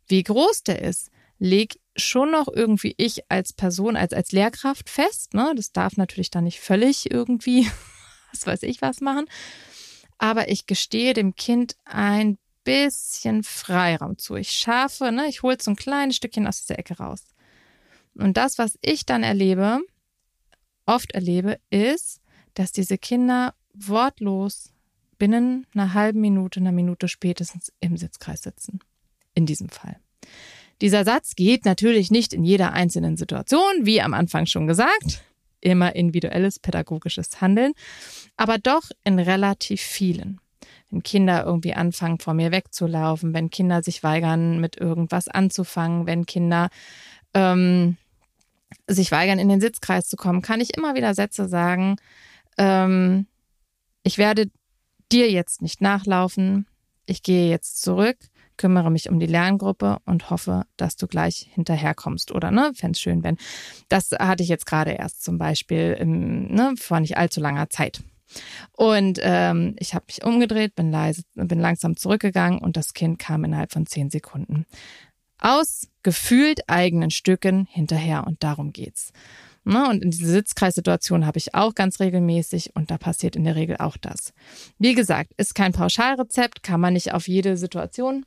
Wie groß der ist, leg schon noch irgendwie ich als Person, als, als Lehrkraft fest. Ne? Das darf natürlich dann nicht völlig irgendwie, was weiß ich was machen. Aber ich gestehe dem Kind ein bisschen Freiraum zu. Ich schaffe, ne, ich hole so ein kleines Stückchen aus dieser Ecke raus. Und das, was ich dann erlebe, oft erlebe, ist, dass diese Kinder wortlos binnen einer halben Minute, einer Minute spätestens im Sitzkreis sitzen. In diesem Fall. Dieser Satz geht natürlich nicht in jeder einzelnen Situation, wie am Anfang schon gesagt, immer individuelles pädagogisches Handeln, aber doch in relativ vielen. Wenn Kinder irgendwie anfangen, vor mir wegzulaufen, wenn Kinder sich weigern, mit irgendwas anzufangen, wenn Kinder ähm, sich weigern, in den Sitzkreis zu kommen, kann ich immer wieder Sätze sagen, ähm, ich werde dir jetzt nicht nachlaufen, ich gehe jetzt zurück, kümmere mich um die Lerngruppe und hoffe, dass du gleich hinterherkommst. Oder ne, fände schön, wenn. Das hatte ich jetzt gerade erst zum Beispiel im, ne, vor nicht allzu langer Zeit. Und ähm, ich habe mich umgedreht, bin leise, bin langsam zurückgegangen und das Kind kam innerhalb von zehn Sekunden aus gefühlt eigenen Stücken hinterher und darum geht's. Ne, und in diese Sitzkreissituation habe ich auch ganz regelmäßig und da passiert in der Regel auch das. Wie gesagt, ist kein Pauschalrezept, kann man nicht auf jede Situation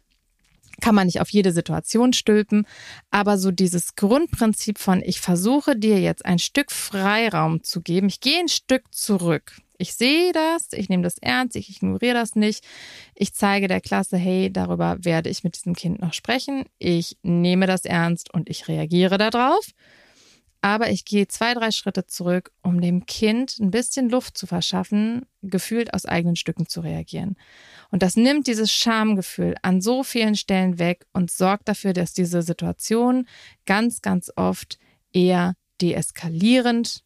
kann man nicht auf jede Situation stülpen, aber so dieses Grundprinzip von ich versuche dir jetzt ein Stück Freiraum zu geben, ich gehe ein Stück zurück. Ich sehe das, ich nehme das ernst, ich ignoriere das nicht. Ich zeige der Klasse, hey, darüber werde ich mit diesem Kind noch sprechen. Ich nehme das ernst und ich reagiere darauf. Aber ich gehe zwei, drei Schritte zurück, um dem Kind ein bisschen Luft zu verschaffen, gefühlt aus eigenen Stücken zu reagieren. Und das nimmt dieses Schamgefühl an so vielen Stellen weg und sorgt dafür, dass diese Situation ganz, ganz oft eher deeskalierend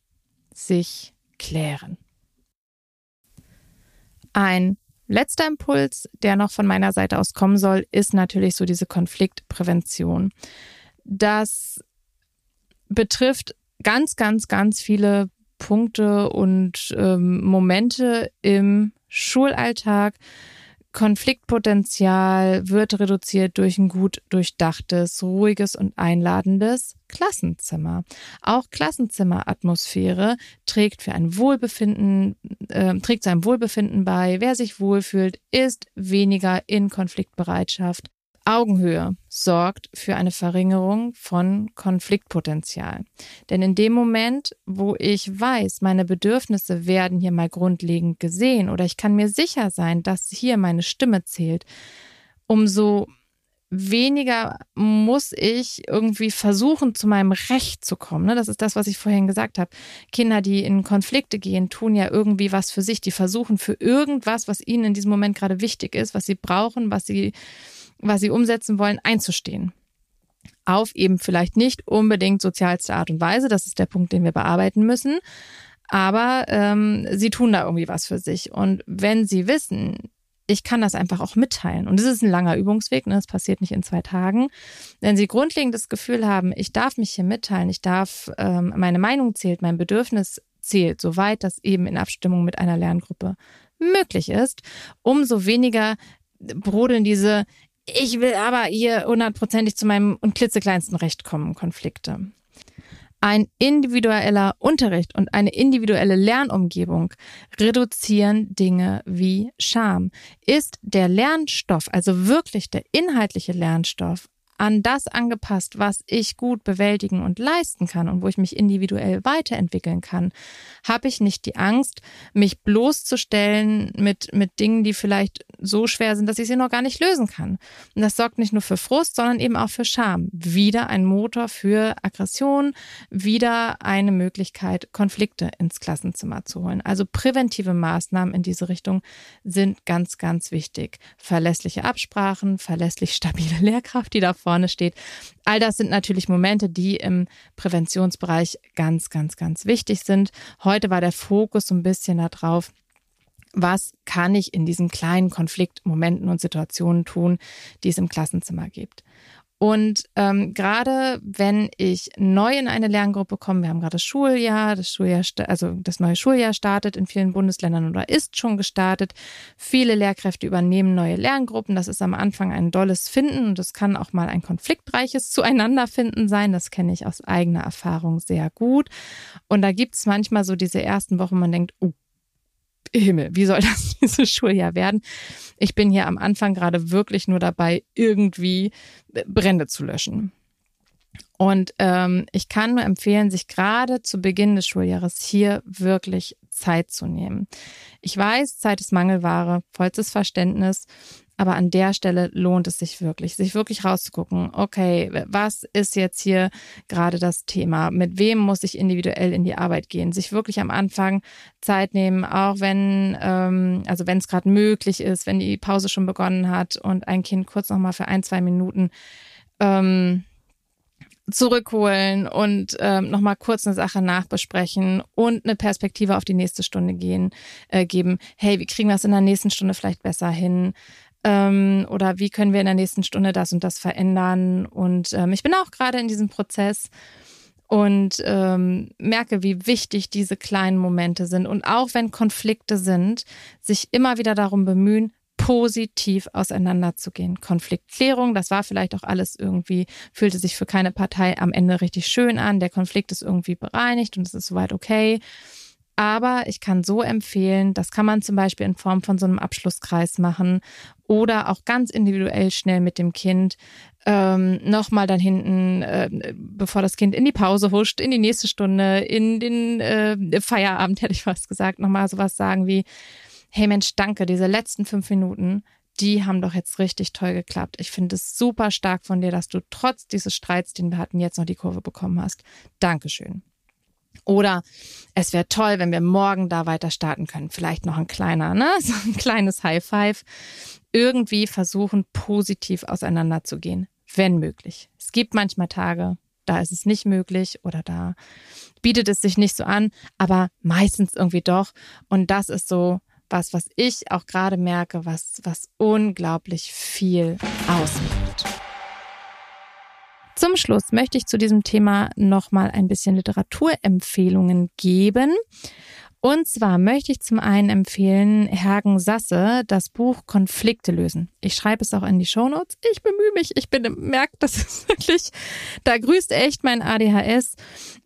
sich klären. Ein letzter Impuls, der noch von meiner Seite aus kommen soll, ist natürlich so diese Konfliktprävention. Das betrifft ganz, ganz, ganz viele Punkte und ähm, Momente im Schulalltag, Konfliktpotenzial wird reduziert durch ein gut durchdachtes, ruhiges und einladendes Klassenzimmer. Auch Klassenzimmeratmosphäre trägt für ein Wohlbefinden, äh, trägt zu einem Wohlbefinden bei. Wer sich wohlfühlt, ist weniger in Konfliktbereitschaft. Augenhöhe sorgt für eine Verringerung von Konfliktpotenzial. Denn in dem Moment, wo ich weiß, meine Bedürfnisse werden hier mal grundlegend gesehen oder ich kann mir sicher sein, dass hier meine Stimme zählt, umso weniger muss ich irgendwie versuchen, zu meinem Recht zu kommen. Ne? Das ist das, was ich vorhin gesagt habe. Kinder, die in Konflikte gehen, tun ja irgendwie was für sich. Die versuchen für irgendwas, was ihnen in diesem Moment gerade wichtig ist, was sie brauchen, was sie, was sie umsetzen wollen, einzustehen. Auf eben vielleicht nicht unbedingt sozialste Art und Weise. Das ist der Punkt, den wir bearbeiten müssen. Aber ähm, sie tun da irgendwie was für sich. Und wenn sie wissen, ich kann das einfach auch mitteilen. Und es ist ein langer Übungsweg, ne? das passiert nicht in zwei Tagen. Wenn Sie grundlegend das Gefühl haben, ich darf mich hier mitteilen, ich darf, ähm, meine Meinung zählt, mein Bedürfnis zählt, soweit das eben in Abstimmung mit einer Lerngruppe möglich ist, umso weniger brodeln diese, ich will aber hier hundertprozentig zu meinem und klitzekleinsten Recht kommen, Konflikte. Ein individueller Unterricht und eine individuelle Lernumgebung reduzieren Dinge wie Scham. Ist der Lernstoff, also wirklich der inhaltliche Lernstoff, an das angepasst, was ich gut bewältigen und leisten kann und wo ich mich individuell weiterentwickeln kann, habe ich nicht die Angst, mich bloßzustellen mit, mit Dingen, die vielleicht so schwer sind, dass ich sie noch gar nicht lösen kann. Und das sorgt nicht nur für Frust, sondern eben auch für Scham. Wieder ein Motor für Aggression, wieder eine Möglichkeit, Konflikte ins Klassenzimmer zu holen. Also präventive Maßnahmen in diese Richtung sind ganz, ganz wichtig. Verlässliche Absprachen, verlässlich stabile Lehrkraft, die davor vorne steht. All das sind natürlich Momente, die im Präventionsbereich ganz, ganz, ganz wichtig sind. Heute war der Fokus so ein bisschen darauf, was kann ich in diesen kleinen Konfliktmomenten und Situationen tun, die es im Klassenzimmer gibt. Und ähm, gerade wenn ich neu in eine Lerngruppe komme, wir haben gerade das Schuljahr, das Schuljahr, also das neue Schuljahr startet in vielen Bundesländern oder ist schon gestartet. Viele Lehrkräfte übernehmen neue Lerngruppen. Das ist am Anfang ein dolles Finden und es kann auch mal ein konfliktreiches Zueinanderfinden sein. Das kenne ich aus eigener Erfahrung sehr gut. Und da gibt es manchmal so diese ersten Wochen, man denkt, oh, Himmel, wie soll das dieses Schuljahr werden? Ich bin hier am Anfang gerade wirklich nur dabei, irgendwie Brände zu löschen. Und ähm, ich kann nur empfehlen, sich gerade zu Beginn des Schuljahres hier wirklich Zeit zu nehmen. Ich weiß, Zeit ist Mangelware, vollstes Verständnis. Aber an der Stelle lohnt es sich wirklich, sich wirklich rauszugucken, okay, was ist jetzt hier gerade das Thema? Mit wem muss ich individuell in die Arbeit gehen? Sich wirklich am Anfang Zeit nehmen, auch wenn, ähm, also wenn es gerade möglich ist, wenn die Pause schon begonnen hat und ein Kind kurz nochmal für ein, zwei Minuten ähm, zurückholen und ähm, nochmal kurz eine Sache nachbesprechen und eine Perspektive auf die nächste Stunde gehen, äh, geben. Hey, wie kriegen wir es in der nächsten Stunde vielleicht besser hin? Ähm, oder wie können wir in der nächsten Stunde das und das verändern? Und ähm, ich bin auch gerade in diesem Prozess und ähm, merke, wie wichtig diese kleinen Momente sind. Und auch wenn Konflikte sind, sich immer wieder darum bemühen, positiv auseinanderzugehen. Konfliktklärung, das war vielleicht auch alles irgendwie, fühlte sich für keine Partei am Ende richtig schön an. Der Konflikt ist irgendwie bereinigt und es ist soweit okay. Aber ich kann so empfehlen, das kann man zum Beispiel in Form von so einem Abschlusskreis machen oder auch ganz individuell schnell mit dem Kind ähm, nochmal dann hinten, äh, bevor das Kind in die Pause huscht, in die nächste Stunde, in den äh, Feierabend, hätte ich fast gesagt, nochmal sowas sagen wie, hey Mensch, danke, diese letzten fünf Minuten, die haben doch jetzt richtig toll geklappt. Ich finde es super stark von dir, dass du trotz dieses Streits, den wir hatten, jetzt noch die Kurve bekommen hast. Dankeschön. Oder es wäre toll, wenn wir morgen da weiter starten können. Vielleicht noch ein kleiner, ne? So ein kleines High Five. Irgendwie versuchen, positiv auseinanderzugehen, wenn möglich. Es gibt manchmal Tage, da ist es nicht möglich oder da bietet es sich nicht so an, aber meistens irgendwie doch. Und das ist so was, was ich auch gerade merke, was, was unglaublich viel ausmacht. Zum Schluss möchte ich zu diesem Thema nochmal ein bisschen Literaturempfehlungen geben. Und zwar möchte ich zum einen empfehlen Hergen Sasse das Buch Konflikte lösen. Ich schreibe es auch in die Shownotes. Ich bemühe mich. Ich bin merkt, das ist wirklich, da grüßt echt mein ADHS.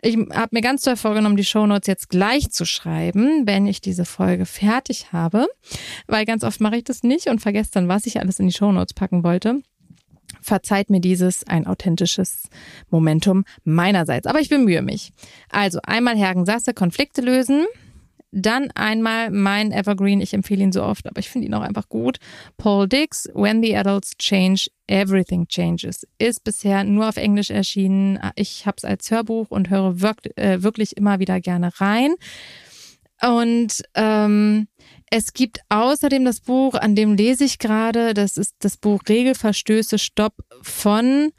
Ich habe mir ganz toll vorgenommen, die Shownotes jetzt gleich zu schreiben, wenn ich diese Folge fertig habe, weil ganz oft mache ich das nicht und vergesse dann, was ich alles in die Shownotes packen wollte. Verzeiht mir dieses ein authentisches Momentum meinerseits. Aber ich bemühe mich. Also einmal Hergen Sasse, Konflikte lösen. Dann einmal mein Evergreen, ich empfehle ihn so oft, aber ich finde ihn auch einfach gut. Paul Dix, When the Adults Change, Everything Changes. Ist bisher nur auf Englisch erschienen. Ich habe es als Hörbuch und höre wirk äh, wirklich immer wieder gerne rein. Und ähm, es gibt außerdem das Buch, an dem lese ich gerade, das ist das Buch Regelverstöße Stopp von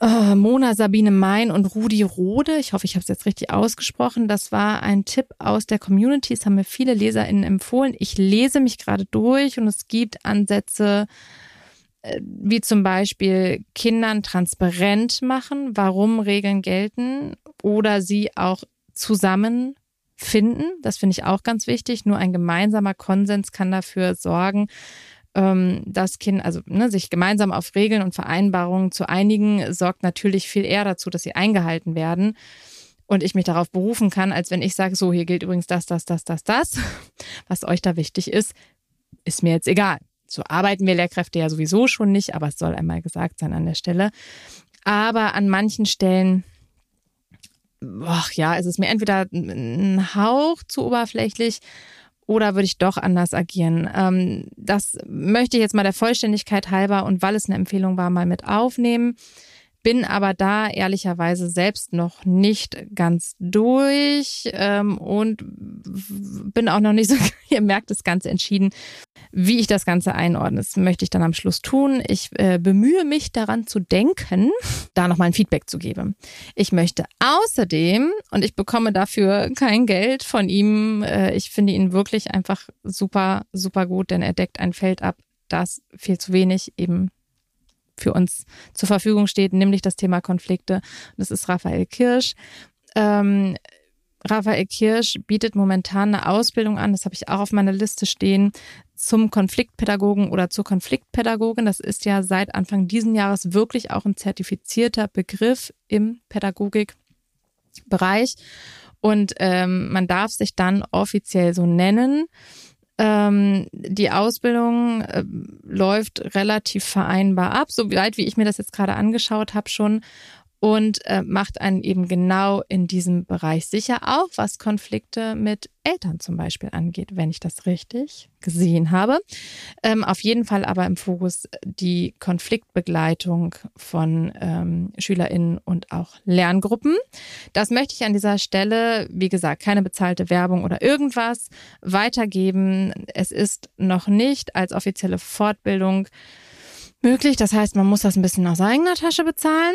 äh, Mona Sabine Mein und Rudi Rode. Ich hoffe, ich habe es jetzt richtig ausgesprochen. Das war ein Tipp aus der Community. Das haben mir viele LeserInnen empfohlen. Ich lese mich gerade durch und es gibt Ansätze, äh, wie zum Beispiel Kindern transparent machen, warum Regeln gelten oder sie auch zusammen finden. Das finde ich auch ganz wichtig. Nur ein gemeinsamer Konsens kann dafür sorgen, ähm, dass Kinder, also ne, sich gemeinsam auf Regeln und Vereinbarungen zu einigen, sorgt natürlich viel eher dazu, dass sie eingehalten werden. Und ich mich darauf berufen kann, als wenn ich sage, so, hier gilt übrigens das, das, das, das, das. Was euch da wichtig ist, ist mir jetzt egal. So arbeiten wir Lehrkräfte ja sowieso schon nicht, aber es soll einmal gesagt sein an der Stelle. Aber an manchen Stellen ach ja, es ist mir entweder ein Hauch zu oberflächlich oder würde ich doch anders agieren? Ähm, das möchte ich jetzt mal der Vollständigkeit halber und weil es eine Empfehlung war, mal mit aufnehmen bin aber da ehrlicherweise selbst noch nicht ganz durch ähm, und bin auch noch nicht so, ihr merkt es ganz entschieden, wie ich das Ganze einordne. Das möchte ich dann am Schluss tun. Ich äh, bemühe mich daran zu denken, da nochmal ein Feedback zu geben. Ich möchte außerdem, und ich bekomme dafür kein Geld von ihm, äh, ich finde ihn wirklich einfach super, super gut, denn er deckt ein Feld ab, das viel zu wenig eben für uns zur Verfügung steht, nämlich das Thema Konflikte. Das ist Raphael Kirsch. Ähm, Raphael Kirsch bietet momentan eine Ausbildung an, das habe ich auch auf meiner Liste stehen, zum Konfliktpädagogen oder zur Konfliktpädagogin. Das ist ja seit Anfang diesen Jahres wirklich auch ein zertifizierter Begriff im Pädagogikbereich. Und ähm, man darf sich dann offiziell so nennen. Ähm, die Ausbildung äh, läuft relativ vereinbar ab, so weit wie ich mir das jetzt gerade angeschaut habe schon und äh, macht einen eben genau in diesem Bereich sicher, auch was Konflikte mit Eltern zum Beispiel angeht, wenn ich das richtig gesehen habe. Ähm, auf jeden Fall aber im Fokus die Konfliktbegleitung von ähm, SchülerInnen und auch Lerngruppen. Das möchte ich an dieser Stelle, wie gesagt, keine bezahlte Werbung oder irgendwas weitergeben. Es ist noch nicht als offizielle Fortbildung möglich. Das heißt, man muss das ein bisschen aus eigener Tasche bezahlen.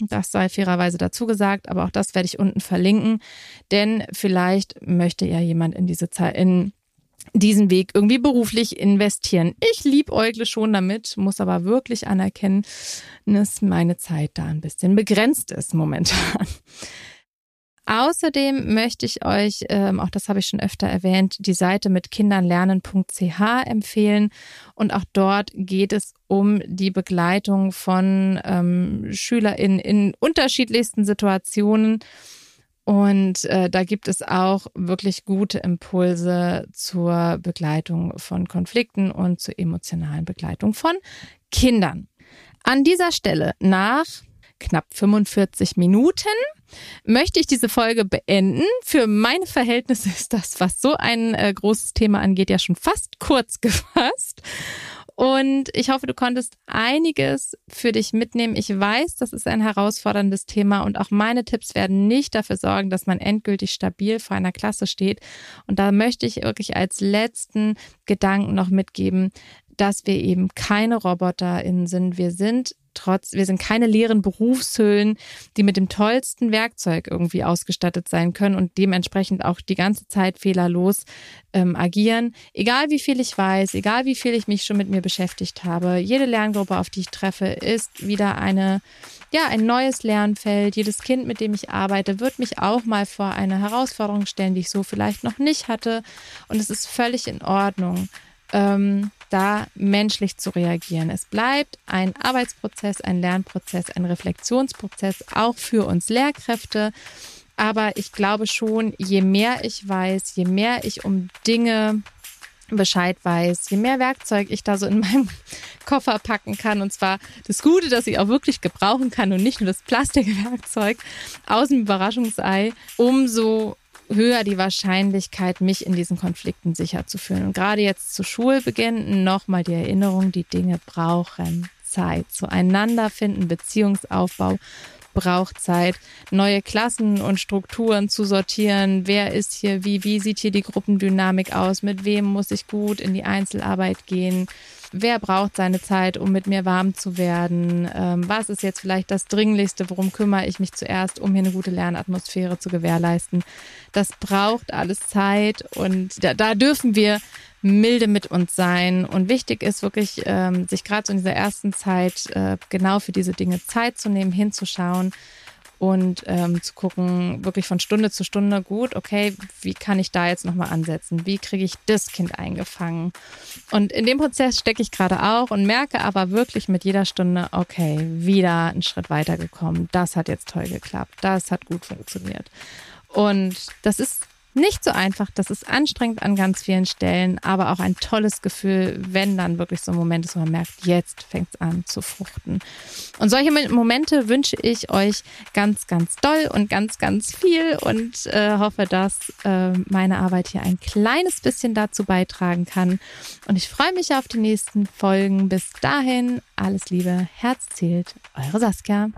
Das sei fairerweise dazu gesagt, aber auch das werde ich unten verlinken, denn vielleicht möchte ja jemand in diese Zeit, in diesen Weg irgendwie beruflich investieren. Ich liebäugle schon damit, muss aber wirklich anerkennen, dass meine Zeit da ein bisschen begrenzt ist momentan. Außerdem möchte ich euch, ähm, auch das habe ich schon öfter erwähnt, die Seite mit kindernlernen.ch empfehlen. Und auch dort geht es um die Begleitung von ähm, SchülerInnen in unterschiedlichsten Situationen. Und äh, da gibt es auch wirklich gute Impulse zur Begleitung von Konflikten und zur emotionalen Begleitung von Kindern. An dieser Stelle nach knapp 45 Minuten möchte ich diese Folge beenden. Für meine Verhältnisse ist das, was so ein äh, großes Thema angeht, ja schon fast kurz gefasst. Und ich hoffe, du konntest einiges für dich mitnehmen. Ich weiß, das ist ein herausforderndes Thema und auch meine Tipps werden nicht dafür sorgen, dass man endgültig stabil vor einer Klasse steht. Und da möchte ich wirklich als letzten Gedanken noch mitgeben, dass wir eben keine RoboterInnen sind. Wir sind trotz, wir sind keine leeren Berufshüllen, die mit dem tollsten Werkzeug irgendwie ausgestattet sein können und dementsprechend auch die ganze Zeit fehlerlos ähm, agieren. Egal wie viel ich weiß, egal wie viel ich mich schon mit mir beschäftigt habe, jede Lerngruppe, auf die ich treffe, ist wieder eine, ja, ein neues Lernfeld. Jedes Kind, mit dem ich arbeite, wird mich auch mal vor eine Herausforderung stellen, die ich so vielleicht noch nicht hatte. Und es ist völlig in Ordnung. Ähm, da menschlich zu reagieren. Es bleibt ein Arbeitsprozess, ein Lernprozess, ein Reflexionsprozess, auch für uns Lehrkräfte. Aber ich glaube schon, je mehr ich weiß, je mehr ich um Dinge Bescheid weiß, je mehr Werkzeug ich da so in meinem Koffer packen kann. Und zwar das Gute, dass ich auch wirklich gebrauchen kann und nicht nur das Plastikwerkzeug aus dem Überraschungsei, umso höher die Wahrscheinlichkeit, mich in diesen Konflikten sicher zu fühlen. Und gerade jetzt zu Schulbeginn nochmal die Erinnerung, die Dinge brauchen Zeit. Zueinander finden, Beziehungsaufbau braucht Zeit, neue Klassen und Strukturen zu sortieren. Wer ist hier wie? Wie sieht hier die Gruppendynamik aus? Mit wem muss ich gut in die Einzelarbeit gehen? Wer braucht seine Zeit, um mit mir warm zu werden? Ähm, was ist jetzt vielleicht das Dringlichste? Worum kümmere ich mich zuerst, um hier eine gute Lernatmosphäre zu gewährleisten? Das braucht alles Zeit und da, da dürfen wir milde mit uns sein. Und wichtig ist wirklich, ähm, sich gerade so in dieser ersten Zeit äh, genau für diese Dinge Zeit zu nehmen, hinzuschauen und ähm, zu gucken, wirklich von Stunde zu Stunde, gut, okay, wie kann ich da jetzt nochmal ansetzen? Wie kriege ich das Kind eingefangen? Und in dem Prozess stecke ich gerade auch und merke aber wirklich mit jeder Stunde, okay, wieder einen Schritt weitergekommen. Das hat jetzt toll geklappt. Das hat gut funktioniert. Und das ist nicht so einfach, das ist anstrengend an ganz vielen Stellen, aber auch ein tolles Gefühl, wenn dann wirklich so ein Moment ist, wo man merkt, jetzt fängt es an zu fruchten. Und solche Momente wünsche ich euch ganz, ganz doll und ganz, ganz viel und äh, hoffe, dass äh, meine Arbeit hier ein kleines bisschen dazu beitragen kann. Und ich freue mich auf die nächsten Folgen. Bis dahin, alles Liebe, Herz zählt, eure Saskia.